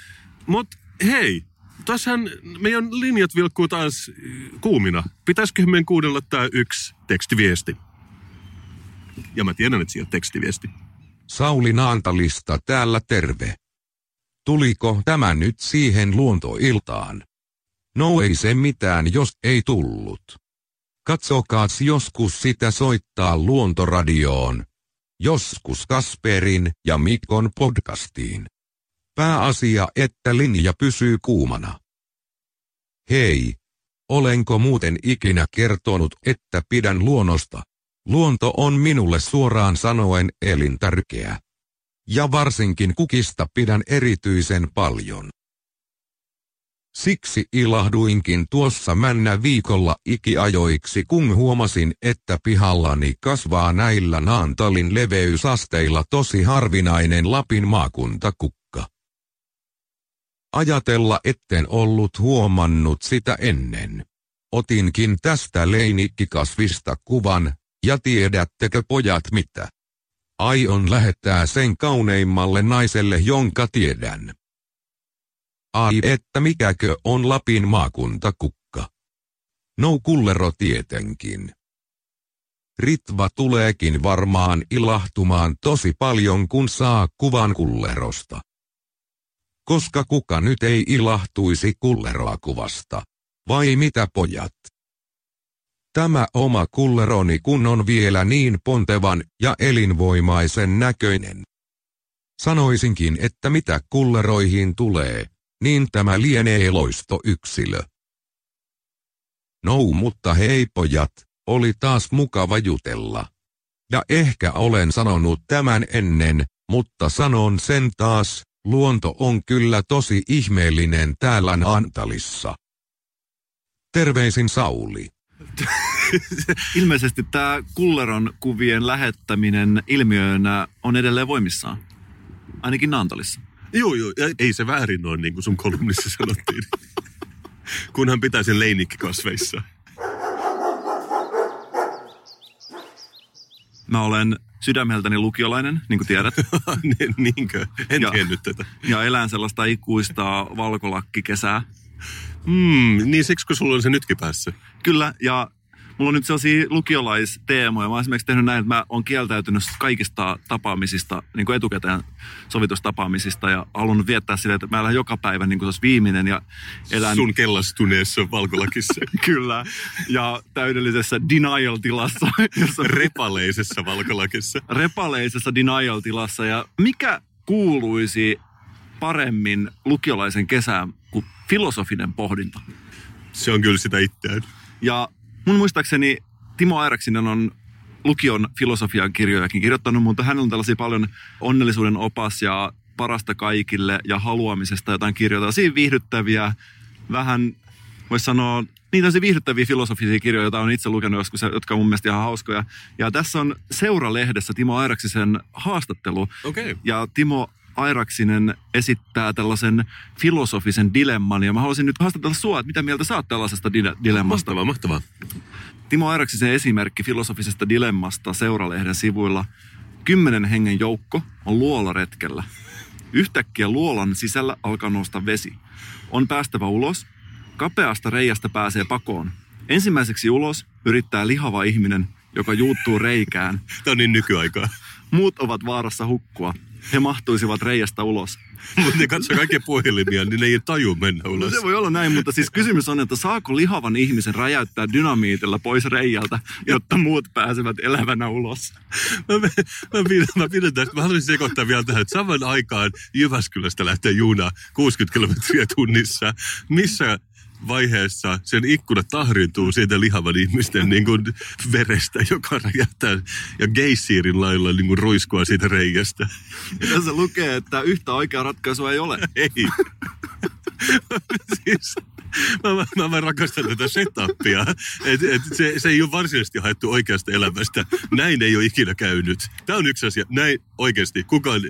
Mutta hei, tässähän meidän linjat vilkkuu taas äh, kuumina. Pitäisikö meidän kuunnella tämä yksi tekstiviesti? Ja mä tiedän, että siellä on tekstiviesti. Sauli Naantalista täällä terve. Tuliko tämä nyt siihen luontoiltaan? No ei se mitään jos ei tullut. Katsokaas joskus sitä soittaa luontoradioon. Joskus Kasperin ja Mikon podcastiin. Pääasia, että linja pysyy kuumana. Hei! Olenko muuten ikinä kertonut, että pidän luonnosta? Luonto on minulle suoraan sanoen elintärkeä. Ja varsinkin kukista pidän erityisen paljon. Siksi ilahduinkin tuossa männä viikolla ikiajoiksi kun huomasin, että pihallani kasvaa näillä Naantalin leveysasteilla tosi harvinainen Lapin maakuntakukka. ajatella etten ollut huomannut sitä ennen. Otinkin tästä leinikkikasvista kuvan, ja tiedättekö pojat mitä? Aion lähettää sen kauneimmalle naiselle, jonka tiedän. Ai että mikäkö on Lapin maakuntakukka. No kullero tietenkin. Ritva tuleekin varmaan ilahtumaan tosi paljon kun saa kuvan kullerosta. Koska kuka nyt ei ilahtuisi kulleroa kuvasta. Vai mitä pojat? Tämä oma kulleroni kun on vielä niin pontevan ja elinvoimaisen näköinen. Sanoisinkin, että mitä kulleroihin tulee, niin tämä lienee loistoyksilö. No mutta hei pojat, oli taas mukava jutella. Ja ehkä olen sanonut tämän ennen, mutta sanon sen taas, luonto on kyllä tosi ihmeellinen täällä Antalissa. Terveisin Sauli. Ilmeisesti tämä kulleron kuvien lähettäminen ilmiönä on edelleen voimissaan. Ainakin Naantalissa. Joo, joo. Ja ei se väärin ole, niin kuin sun kolumnissa sanottiin. Kunhan pitää sen leinikkikasveissa. Mä olen sydämeltäni lukiolainen, niin kuin tiedät. Niin- Niinkö? En Ja- tiennyt tätä. Ja elän sellaista ikuista valkolakkikesää. Hmm, niin siksi kun sulla on se nytkin päässä. Kyllä, ja mulla on nyt sellaisia lukiolaisteemoja. Mä oon esimerkiksi tehnyt näin, että mä oon kieltäytynyt kaikista tapaamisista, niin kuin etukäteen sovitustapaamisista ja halunnut viettää silleen, että mä elän joka päivä niin kuin se olisi viimeinen ja elän... Sun kellastuneessa valkolakissa. Kyllä, ja täydellisessä denial-tilassa, jossa Repaleisessa valkolakissa. repaleisessa denial-tilassa. Ja mikä kuuluisi paremmin lukiolaisen kesään kuin filosofinen pohdinta? Se on kyllä sitä itseään. Ja mun muistaakseni Timo Airaksinen on lukion filosofian kirjojakin kirjoittanut, mutta hänellä on tällaisia paljon onnellisuuden opas ja parasta kaikille ja haluamisesta jotain kirjoja. Tällaisia viihdyttäviä, vähän voisi sanoa, niin tällaisia viihdyttäviä filosofisia kirjoja, joita on itse lukenut joskus, jotka on mun mielestä ihan hauskoja. Ja tässä on Seuralehdessä Timo Airaksisen haastattelu. Okei. Okay. Ja Timo Airaksinen esittää tällaisen filosofisen dilemman. Ja mä haluaisin nyt haastatella sua, että mitä mieltä sä oot tällaisesta dile- dilemmasta. Mahtavaa, mahtavaa. Timo Airaksisen esimerkki filosofisesta dilemmasta Seuralehden sivuilla. Kymmenen hengen joukko on luolaretkellä. Yhtäkkiä luolan sisällä alkaa nousta vesi. On päästävä ulos. Kapeasta reiästä pääsee pakoon. Ensimmäiseksi ulos yrittää lihava ihminen, joka juuttuu reikään. Tämä on niin nykyaikaa. Muut ovat vaarassa hukkua. He mahtuisivat reiästä ulos. Mutta ne katsoo kaikkia puhelimia, niin ne ei taju mennä No ulos. se voi olla näin, mutta siis kysymys on, että saako lihavan ihmisen räjäyttää dynamiitilla pois reijältä, jotta muut pääsevät elävänä ulos? Mä, mä, mä, pidän, mä pidän tästä. Mä haluaisin sekoittaa vielä tähän, että saman aikaan Jyväskylästä lähtee juuna 60 kilometriä tunnissa. Missä vaiheessa sen ikkuna tahrintuu siitä lihavan ihmisten niin kuin verestä, joka räjähtää ja geissiirin lailla niin kuin ruiskua siitä reiästä. Ja tässä lukee, että yhtä oikeaa ratkaisua ei ole. Ei. siis, mä, mä, mä, mä rakastan tätä setupia. Et, et se, se ei ole varsinaisesti haettu oikeasta elämästä. Näin ei ole ikinä käynyt. Tämä on yksi asia. Näin oikeasti kukaan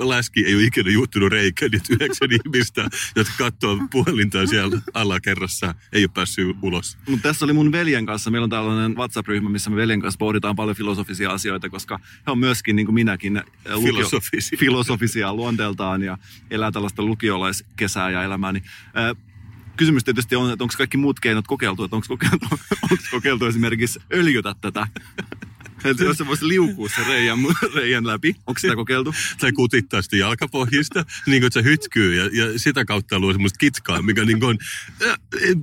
läski ei ole ikinä juuttunut reikään, että yhdeksän ihmistä, jotka katsoo puhelintaa siellä alakerrassa, ei ole päässyt ulos. Mutta tässä oli mun veljen kanssa, meillä on tällainen WhatsApp-ryhmä, missä me veljen kanssa pohditaan paljon filosofisia asioita, koska he on myöskin, niin kuin minäkin, äh, Filosofisia. filosofisia luonteeltaan ja elää tällaista lukiolaiskesää ja elämää. Niin, äh, kysymys tietysti on, että onko kaikki muut keinot kokeiltu, että onko kokeiltu, kokeiltu esimerkiksi öljytä tätä. Että jos se voisi liukua se reijän, reijän läpi. Onko sitä kokeiltu? Tai kutittaa sitä jalkapohjista, niin kuin että se hytkyy ja, ja sitä kautta luo semmoista kitkaa, mikä niin kuin, äh,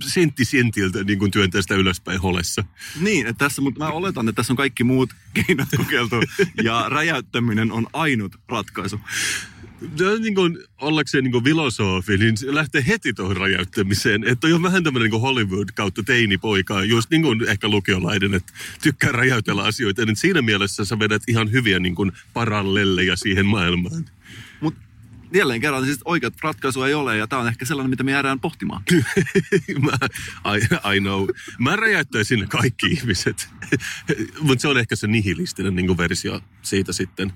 sentti sentiltä niin kuin työntää sitä ylöspäin holessa. Niin, että tässä, mutta mä oletan, että tässä on kaikki muut keinot kokeiltu ja räjäyttäminen on ainut ratkaisu. Niin kuin, ollakseen niin kuin filosofi, niin lähtee heti tuohon räjäyttämiseen. Että on vähän tämmöinen niin Hollywood kautta teinipoika, just niin kuin ehkä lukiolainen, että tykkää räjäytellä asioita. Niin siinä mielessä sä vedät ihan hyviä niin kuin parallelleja siihen maailmaan. Mutta jälleen kerran siis oikeat ratkaisu ei ole ja tämä on ehkä sellainen, mitä me jäädään pohtimaan. mä, I, I know. Mä räjäyttäisin kaikki ihmiset. Mutta se on ehkä se nihilistinen niin versio siitä sitten.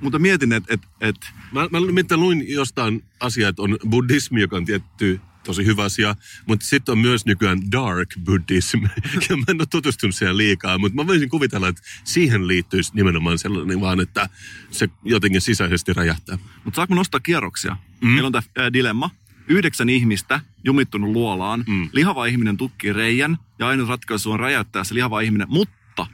Mutta mietin, että et, et, Mä, mä luin jostain asiaa, että on buddhismi, joka on tietty tosi hyvä asia, mutta sitten on myös nykyään dark buddhism, ja mä en ole tutustunut siihen liikaa, mutta mä voisin kuvitella, että siihen liittyisi nimenomaan sellainen vaan, että se jotenkin sisäisesti räjähtää. mutta saanko nostaa kierroksia? Mm. Meillä on tämä dilemma. Yhdeksän ihmistä jumittunut luolaan. Mm. Lihava ihminen tukkii reijän ja ainut ratkaisu on räjäyttää se lihava ihminen. Mutta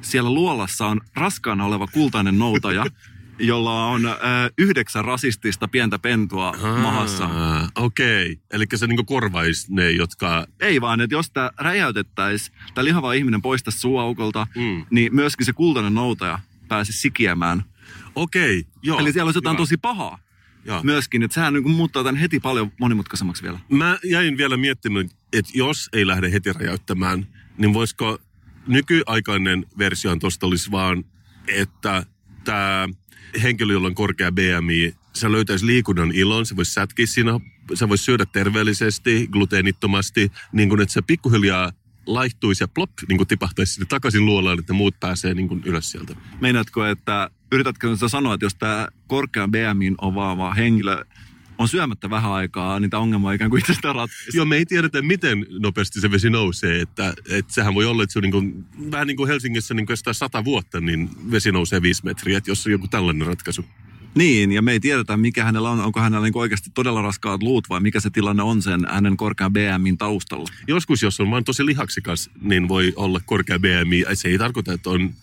siellä luolassa on raskaana oleva kultainen noutaja, jolla on äh, yhdeksän rasistista pientä pentua mahassa. Ah, Okei, okay. eli se niinku korvaisi ne, jotka... Ei vaan, että jos tämä räjäytettäisiin, tämä lihava ihminen poistaisi suuaukolta, Mm. niin myöskin se kultainen noutaja pääsisi sikiämään. Okei, okay, joo. Eli siellä olisi jotain hyvä. tosi pahaa Joo. myöskin, että sehän niin muuttaa tämän heti paljon monimutkaisemmaksi vielä. Mä jäin vielä miettimään, että jos ei lähde heti räjäyttämään, niin voisiko nykyaikainen versio tuosta olisi vaan, että tämä henkilö, jolla on korkea BMI, se löytäisi liikunnan ilon, se voisi sätkiä siinä, se voisi syödä terveellisesti, gluteenittomasti, niin kuin että se pikkuhiljaa laihtuisi ja plop, niin kuin tipahtaisi sinne takaisin luolaan, että muut pääsee niin kuin ylös sieltä. Meinaatko, että yritätkö sanoa, että jos tämä korkean BMIin ovaava henkilö on syömättä vähän aikaa, niin tämä ongelma on ikään kuin itsestään ratkaisi. Joo, me ei tiedetä, miten nopeasti se vesi nousee. Että, että sehän voi olla, että se on niin kuin, vähän niin kuin Helsingissä niin kestää sata vuotta, niin vesi nousee viisi metriä. Että jos on joku tällainen ratkaisu. Niin, ja me ei tiedetä, mikä hänellä on. Onko hänellä niin oikeasti todella raskaat luut vai mikä se tilanne on sen hänen korkean BMIin taustalla. Joskus, jos on vain tosi lihaksikas, niin voi olla korkea BMI. Se ei tarkoita, että on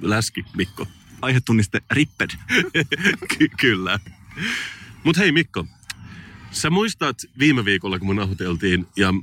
läski, Mikko. Aihetunniste ripped. Ky- kyllä. Mutta hei Mikko, sä muistat viime viikolla, kun me nauhoiteltiin ja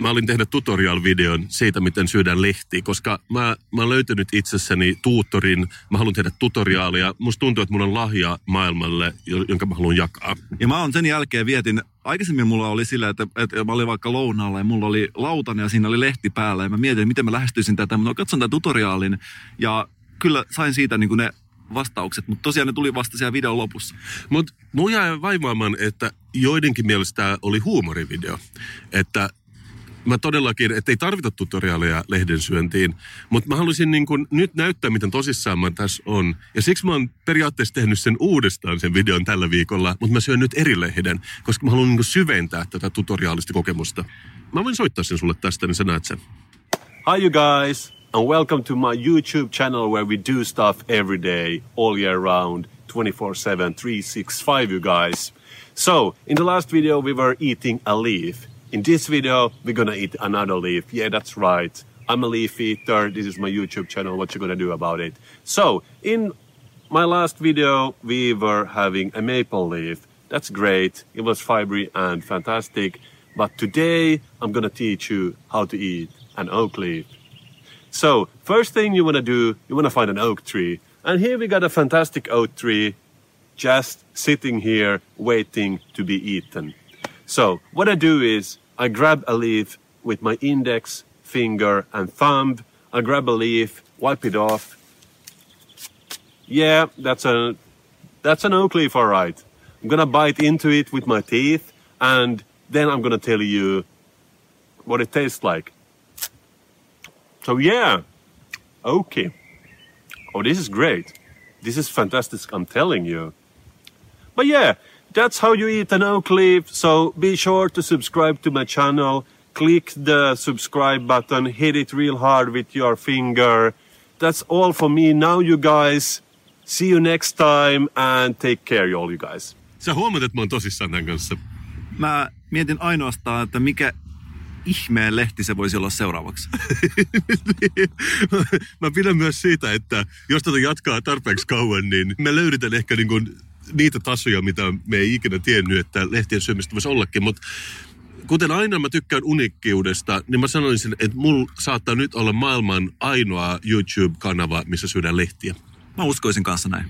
mä olin tehdä tutorial-videon siitä, miten syödään lehtiä, koska mä, mä oon löytänyt itsessäni tuuttorin, mä haluan tehdä tutoriaalia. Musta tuntuu, että mulla on lahja maailmalle, jo- jonka mä haluan jakaa. Ja mä on sen jälkeen vietin, aikaisemmin mulla oli sillä, että, että mä olin vaikka lounaalla ja mulla oli lautanen ja siinä oli lehti päällä ja mä mietin, miten mä lähestyisin tätä, mutta katson tämän tutoriaalin ja kyllä sain siitä niin kuin ne vastaukset, mutta tosiaan ne tuli vasta siellä videon lopussa. Mutta mun jäi vaivaamaan, että joidenkin mielestä tää oli huumorivideo. Että mä todellakin, että ei tarvita tutoriaaleja lehden syöntiin, mutta mä haluaisin niin kun nyt näyttää, miten tosissaan mä tässä on. Ja siksi mä oon periaatteessa tehnyt sen uudestaan sen videon tällä viikolla, mutta mä syön nyt eri lehden, koska mä haluan niin syventää tätä tutoriaalista kokemusta. Mä voin soittaa sen sulle tästä, niin sä näet sen. Hi, you guys, and welcome to my YouTube channel where we do stuff every day, all year round, 24 7, 365, you guys. So, in the last video, we were eating a leaf. In this video, we're gonna eat another leaf. Yeah, that's right. I'm a leaf eater. This is my YouTube channel. What you gonna do about it? So, in my last video, we were having a maple leaf. That's great. It was fibery and fantastic. But today, I'm gonna teach you how to eat an oak leaf. So, first thing you want to do, you want to find an oak tree. And here we got a fantastic oak tree just sitting here waiting to be eaten. So, what I do is I grab a leaf with my index, finger, and thumb. I grab a leaf, wipe it off. Yeah, that's a that's an oak leaf, all right. I'm gonna bite into it with my teeth, and then I'm gonna tell you what it tastes like. So yeah, okay. Oh, this is great. This is fantastic. I'm telling you. But yeah, that's how you eat an oak leaf. So be sure to subscribe to my channel. Click the subscribe button. Hit it real hard with your finger. That's all for me now, you guys. See you next time and take care, all you guys. Sä huomaat, että mä oon tosissaan tämän kanssa. Mä mietin ainoastaan, että mikä ihmeen lehti se voisi olla seuraavaksi. mä pidän myös siitä, että jos tätä jatkaa tarpeeksi kauan, niin me löydetään ehkä niin kuin niitä tasoja, mitä me ei ikinä tiennyt, että lehtien syömistä voisi ollakin. Mutta kuten aina mä tykkään unikkiudesta, niin mä sanoisin, että mulla saattaa nyt olla maailman ainoa YouTube-kanava, missä syödään lehtiä. Mä uskoisin kanssa näin.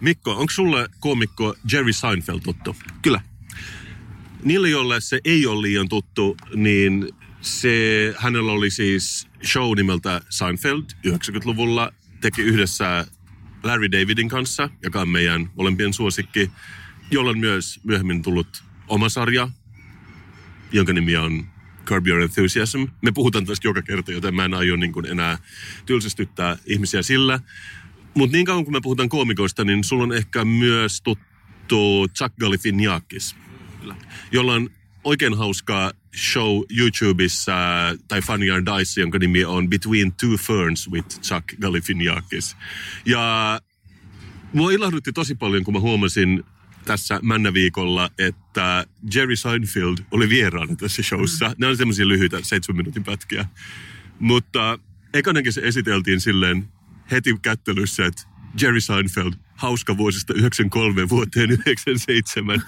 Mikko, onko sulle koomikko Jerry Seinfeld tuttu? Kyllä. Niille, joille se ei ole liian tuttu, niin se, hänellä oli siis show nimeltä Seinfeld 90-luvulla. Teki yhdessä Larry Davidin kanssa, joka on meidän molempien suosikki, jolla on myös myöhemmin tullut oma sarja, jonka nimi on Curb Your Enthusiasm. Me puhutaan tästä joka kerta, joten mä en aio niin kuin enää tylsistyttää ihmisiä sillä. Mutta niin kauan kun me puhutaan koomikoista, niin sulla on ehkä myös tuttu Chuck Galifianakis, jolla on oikein hauskaa show YouTubessa tai Funny or Dice, jonka nimi on Between Two Ferns with Chuck Galifianakis. Ja mua ilahdutti tosi paljon, kun mä huomasin tässä Männäviikolla, että Jerry Seinfeld oli vieraana tässä showssa. Ne on semmoisia lyhyitä seitsemän minuutin pätkiä. Mutta ekanakin se esiteltiin silleen heti kättelyssä, että Jerry Seinfeld, hauska vuosista 93 vuoteen 97.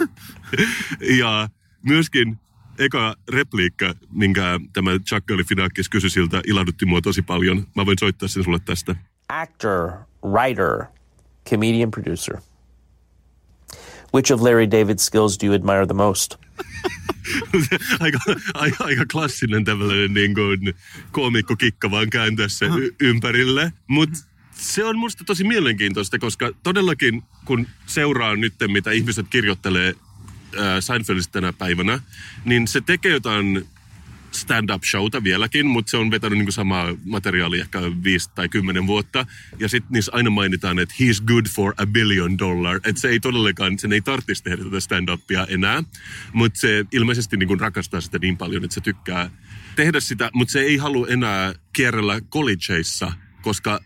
ja myöskin eka repliikka, minkä tämä Chuck Galifianakis kysyi siltä, ilahdutti mua tosi paljon. Mä voin soittaa sen sulle tästä. actor, writer, comedian, producer. Which of Larry David's skills do you admire the most? aika, aika, aika klassinen tämmöinen niin kuin koomikko-kikka vaan kääntää se y- ympärille. Mutta se on musta tosi mielenkiintoista, koska todellakin kun seuraan nyt, mitä ihmiset kirjoittelee äh, Seinfeldistä tänä päivänä, niin se tekee jotain stand-up-showta vieläkin, mutta se on vetänyt niin samaa materiaalia ehkä viisi tai kymmenen vuotta. Ja sitten niissä aina mainitaan, että he's good for a billion dollar. Että se ei todellakaan, sen ei tarvitsisi tehdä tätä stand-upia enää. Mutta se ilmeisesti niin rakastaa sitä niin paljon, että se tykkää tehdä sitä, mutta se ei halua enää kierrellä collegeissa, koska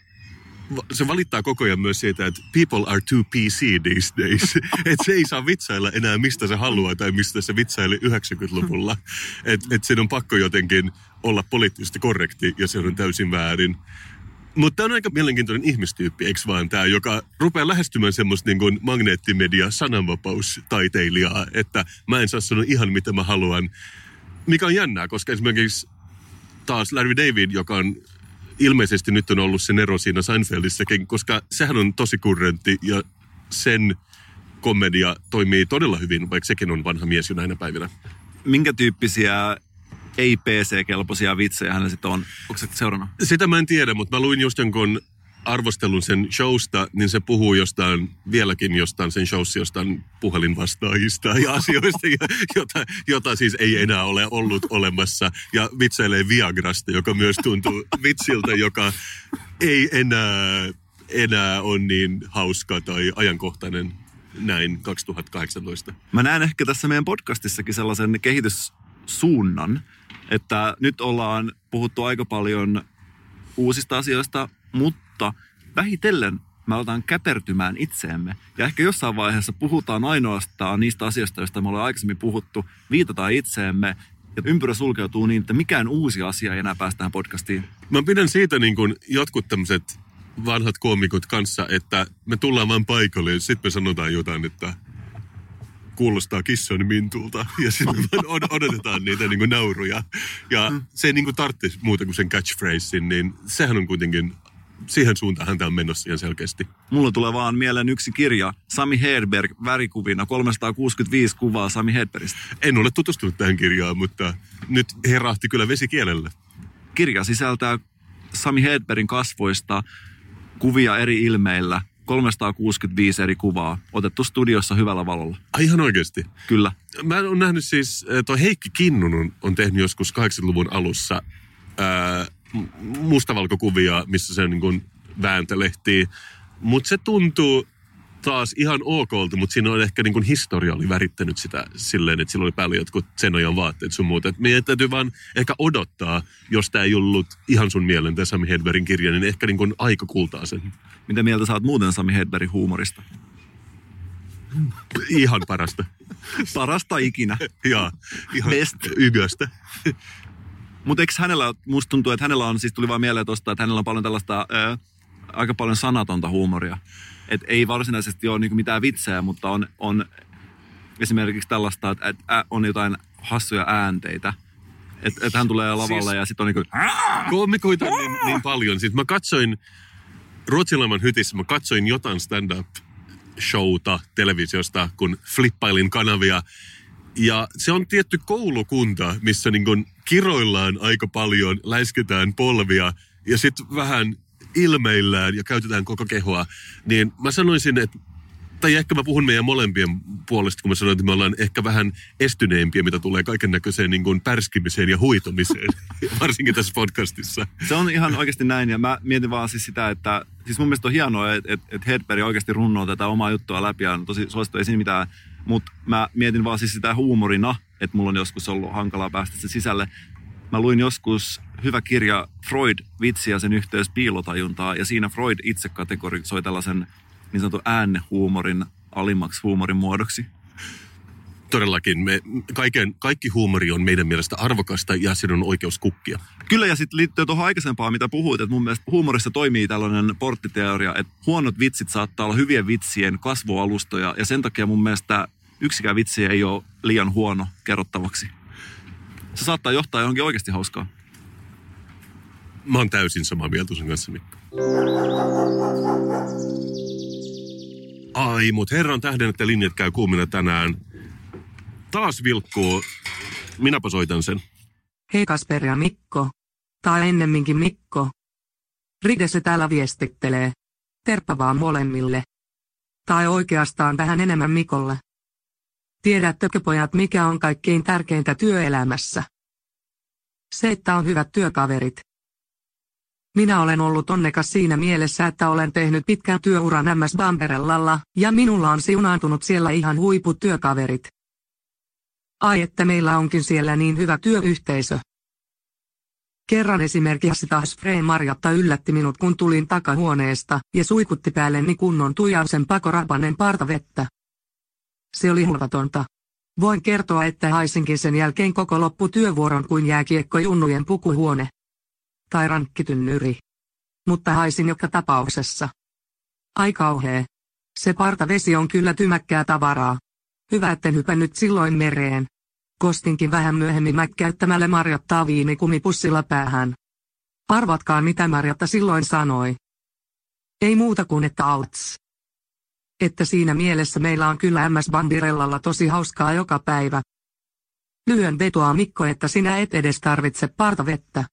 se valittaa koko ajan myös siitä, että people are too PC these days. että se ei saa vitsailla enää mistä se haluaa tai mistä se vitsaili 90-luvulla. Että et sen on pakko jotenkin olla poliittisesti korrekti ja se on täysin väärin. Mutta tämä on aika mielenkiintoinen ihmistyyppi, eikö vaan tämä, joka rupeaa lähestymään semmoista niin kuin magneettimedia sananvapaustaiteilijaa, että mä en saa sanoa ihan mitä mä haluan. Mikä on jännää, koska esimerkiksi taas Larry David, joka on ilmeisesti nyt on ollut se Nero siinä Seinfeldissäkin, koska sehän on tosi kurrentti ja sen komedia toimii todella hyvin, vaikka sekin on vanha mies jo näinä päivinä. Minkä tyyppisiä ei-PC-kelpoisia vitsejä hänellä sitten on? Onko se seurannut? Sitä mä en tiedä, mutta mä luin just jonkun arvostelun sen showsta, niin se puhuu jostain, vieläkin jostain sen showssa jostain puhelinvastaajista ja asioista, jo- jota, jota siis ei enää ole ollut olemassa. Ja vitsailee Viagrasta, joka myös tuntuu vitsiltä, joka ei enää, enää ole niin hauska tai ajankohtainen näin 2018. Mä näen ehkä tässä meidän podcastissakin sellaisen kehityssuunnan, että nyt ollaan puhuttu aika paljon uusista asioista, mutta vähitellen me aletaan käpertymään itseemme. Ja ehkä jossain vaiheessa puhutaan ainoastaan niistä asioista, joista me ollaan aikaisemmin puhuttu, viitataan itseemme ja ympyrä sulkeutuu niin, että mikään uusi asia ei enää päästä tähän podcastiin. Mä pidän siitä niin kuin jotkut tämmöiset vanhat koomikot kanssa, että me tullaan vain paikalle ja sitten me sanotaan jotain, että kuulostaa kissan mintulta. Ja sitten me odotetaan niitä niin kuin nauruja. Ja se ei niin kuin tarvitsisi muuta kuin sen catchphrasein, niin sehän on kuitenkin, siihen suuntaan tämä on menossa ihan selkeästi. Mulla tulee vaan mieleen yksi kirja, Sami Hedberg, värikuvina, 365 kuvaa Sami Hedbergistä. En ole tutustunut tähän kirjaan, mutta nyt herahti kyllä vesikielelle. Kirja sisältää Sami Hedbergin kasvoista kuvia eri ilmeillä, 365 eri kuvaa, otettu studiossa hyvällä valolla. Ai ihan oikeasti. Kyllä. Mä oon nähnyt siis, äh, toi Heikki Kinnunen on, tehnyt joskus 80-luvun alussa ää, m- mustavalkokuvia, missä se niin kuin vääntelehtii. Mutta se tuntuu taas ihan okolta, mutta siinä on ehkä niin kuin historia oli värittänyt sitä silleen, että sillä oli päällä jotkut Zenojan vaatteet sun muuta. Et meidän täytyy vaan ehkä odottaa, jos tämä ei ollut ihan sun mielen tämä Sami Hedbergin kirja, niin ehkä niin kuin aika kultaa sen. Mitä mieltä saat muuten Sami Hedbergin huumorista? Ihan parasta. Parasta ikinä. ihan Best. yköstä. Mutta eikö hänellä, musta tuntuu, että hänellä on, siis tuli vaan mieleen tosta, että hänellä on paljon tällaista, ää, aika paljon sanatonta huumoria. Et ei varsinaisesti ole niinku mitään vitsejä, mutta on, on esimerkiksi tällaista, että et, ä, on jotain hassuja äänteitä. Että et hän tulee lavalle Siis- ja sitten on niinku, koomikoita niin, niin paljon. Sitten mä katsoin Ruotsinlaiman hytissä, mä katsoin jotain stand-up showta televisiosta, kun flippailin kanavia. Ja se on tietty koulukunta, missä niin kun kiroillaan aika paljon, läisketään polvia ja sitten vähän ilmeillään ja käytetään koko kehoa, niin mä sanoisin, että tai ehkä mä puhun meidän molempien puolesta, kun mä sanoin, että me ollaan ehkä vähän estyneempiä, mitä tulee kaiken näköiseen niin kuin pärskimiseen ja huitomiseen, varsinkin tässä podcastissa. Se on ihan oikeasti näin ja mä mietin vaan siis sitä, että siis mun mielestä on hienoa, että, että, että Hedberg oikeasti runnoo tätä omaa juttua läpi ja on tosi suosittu, ei siinä mitään. Mutta mä mietin vaan siis sitä huumorina, että mulla on joskus ollut hankalaa päästä se sisälle. Mä luin joskus hyvä kirja Freud, vitsi ja sen yhteys piilotajuntaa ja siinä Freud itse kategorisoi tällaisen niin sanotun äänehuumorin alimmaksi huumorin muodoksi. Todellakin, me, kaiken, kaikki huumori on meidän mielestä arvokasta ja sen on oikeus kukkia. Kyllä, ja sitten liittyy tuohon aikaisempaan, mitä puhuit, että mun mielestä huumorissa toimii tällainen porttiteoria, että huonot vitsit saattaa olla hyvien vitsien kasvualustoja, ja sen takia mun mielestä yksikään vitsi ei ole liian huono kerrottavaksi. Se saattaa johtaa johonkin oikeasti hauskaa. Mä oon täysin samaa mieltä sun kanssa, Mikko. Ai, mut herran tähden, että linjat käy kuumina tänään. Taas vilkkuu. Minäpä soitan sen. Hei Kasper ja Mikko. Tai ennemminkin Mikko. Ride se täällä viestittelee. Terppa vaan molemmille. Tai oikeastaan vähän enemmän Mikolle. Tiedättekö pojat mikä on kaikkein tärkeintä työelämässä? Se, että on hyvät työkaverit. Minä olen ollut onnekas siinä mielessä, että olen tehnyt pitkän työuran MS Bamberellalla, ja minulla on siunaantunut siellä ihan huiput työkaverit. Ai että meillä onkin siellä niin hyvä työyhteisö. Kerran esimerkiksi taas Frey Marjatta yllätti minut kun tulin takahuoneesta ja suikutti päälleni kunnon tujansen pakorapanen partavettä. Se oli hulvatonta. Voin kertoa, että haisinkin sen jälkeen koko lopputyövuoron kuin jääkiekko junnujen pukuhuone. Tai rankkitynnyri. Mutta haisin joka tapauksessa. Ai kauhee. Se partavesi on kyllä tymäkkää tavaraa. Hyvä etten hypännyt silloin mereen. Kostinkin vähän myöhemmin mäkkäyttämällä Marjattaa viinikumipussilla päähän. Arvatkaan mitä Marjatta silloin sanoi. Ei muuta kuin että auts. Että siinä mielessä meillä on kyllä MS Bandirellalla tosi hauskaa joka päivä. Lyhyen vetoa Mikko, että sinä et edes tarvitse partavettä.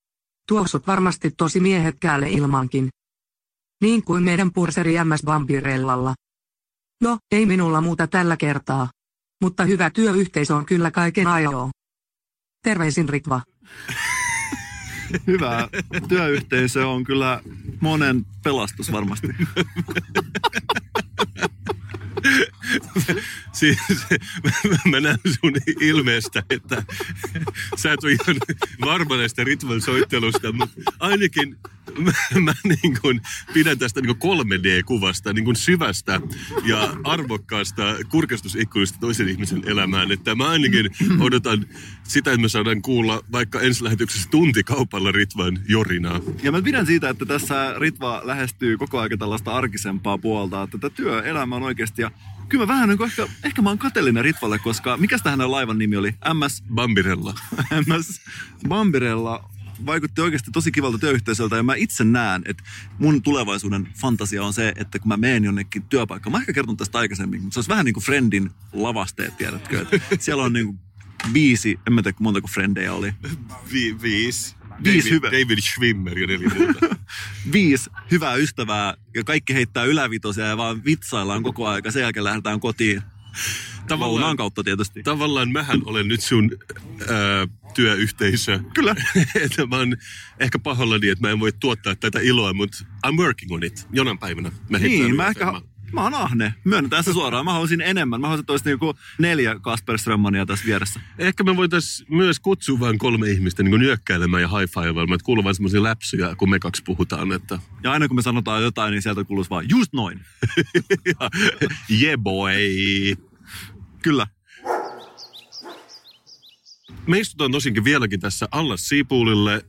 Tuoksut varmasti tosi miehekkäälle ilmankin. Niin kuin meidän purseri MS Bambirellalla. No, ei minulla muuta tällä kertaa. Mutta hyvä työyhteisö on kyllä kaiken ajoa. Terveisin Ritva. Hyvä työyhteisö on kyllä monen pelastus varmasti. siis, mä näen sun ilmeestä, että sä et ole ihan varma näistä ritvan soittelusta, mutta ainakin mä, mä niin kuin pidän tästä niin kuin 3D-kuvasta, niin kuin syvästä ja arvokkaasta kurkastusikkunista toisen ihmisen elämään. Että mä ainakin odotan sitä, että me saadaan kuulla vaikka ensi lähetyksessä tuntikaupalla Ritvan jorinaa. Ja mä pidän siitä, että tässä Ritva lähestyy koko ajan tällaista arkisempaa puolta, että tätä työelämä on oikeasti ja Kyllä mä vähän niin ehkä, ehkä mä oon kateellinen Ritvalle, koska mikä hänen laivan nimi oli? MS... Bambirella. MS Bambirella vaikutti oikeasti tosi kivalta työyhteisöltä ja mä itse näen, että mun tulevaisuuden fantasia on se, että kun mä menen jonnekin työpaikkaan, mä ehkä kertonut tästä aikaisemmin, mutta se olisi vähän niin kuin Friendin lavasteet, tiedätkö? Että siellä on niin kuin viisi, en mä tiedä montako frendejä oli. Vi, viisi. Viisi David, hyvä. David Schwimmer ja neljä muuta. Viisi hyvää ystävää ja kaikki heittää ylävitosia ja vaan vitsaillaan koko aika. Sen jälkeen lähdetään kotiin. Lounaan kautta tietysti. Tavallaan mähän olen nyt sun ää, työyhteisö. Kyllä. että mä oon ehkä pahoillani, että mä en voi tuottaa tätä iloa, mutta I'm working on it. Jonain päivänä. Mä Niin, mä ehkä. Mä oon ahne. Myönnetään se suoraan. Mä haluaisin enemmän. Mä haluaisin, että olisi niinku neljä Kasper Strömmania tässä vieressä. Ehkä me voitaisiin myös kutsua vain kolme ihmistä niin nyökkäilemään ja high-fivailemaan. Että kuuluu vain semmoisia läpsyjä, kun me kaksi puhutaan. Että Ja aina kun me sanotaan jotain, niin sieltä kuuluisi vaan just noin. yeah boy. Kyllä. Me istutaan tosinkin vieläkin tässä Allas Siipuulille.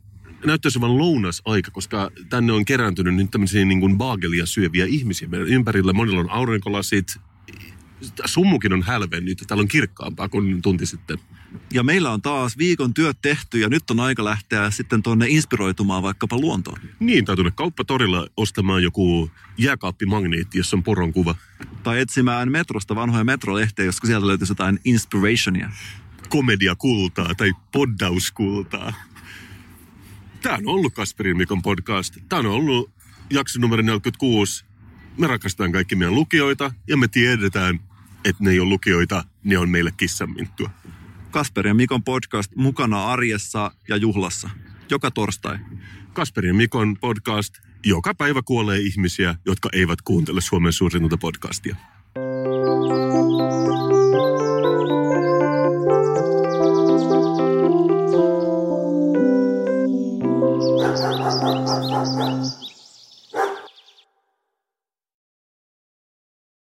Näyttäisi olevan lounasaika, koska tänne on kerääntynyt nyt tämmöisiä niin kuin baagelia syöviä ihmisiä meidän ympärillä. Monilla on aurinkolasit. Summukin on hälvennyt. Täällä on kirkkaampaa kuin tunti sitten. Ja meillä on taas viikon työt tehty ja nyt on aika lähteä sitten tuonne inspiroitumaan vaikkapa luontoon. Niin, tai tuonne kauppatorilla ostamaan joku jääkaappimagneetti, jossa on poron kuva. Tai etsimään metrosta vanhoja metrolehtejä, koska sieltä löytyisi jotain inspirationia. komediakultaa tai poddauskultaa. Tämä on ollut Kasperin Mikon podcast. Tämä on ollut jakso numero 46. Me rakastetaan kaikki meidän lukijoita ja me tiedetään, että ne ei ole lukijoita, ne on meille kissanminttua. Kasper ja Mikon podcast mukana arjessa ja juhlassa. Joka torstai. Kasperin ja Mikon podcast. Joka päivä kuolee ihmisiä, jotka eivät kuuntele Suomen suurinta podcastia.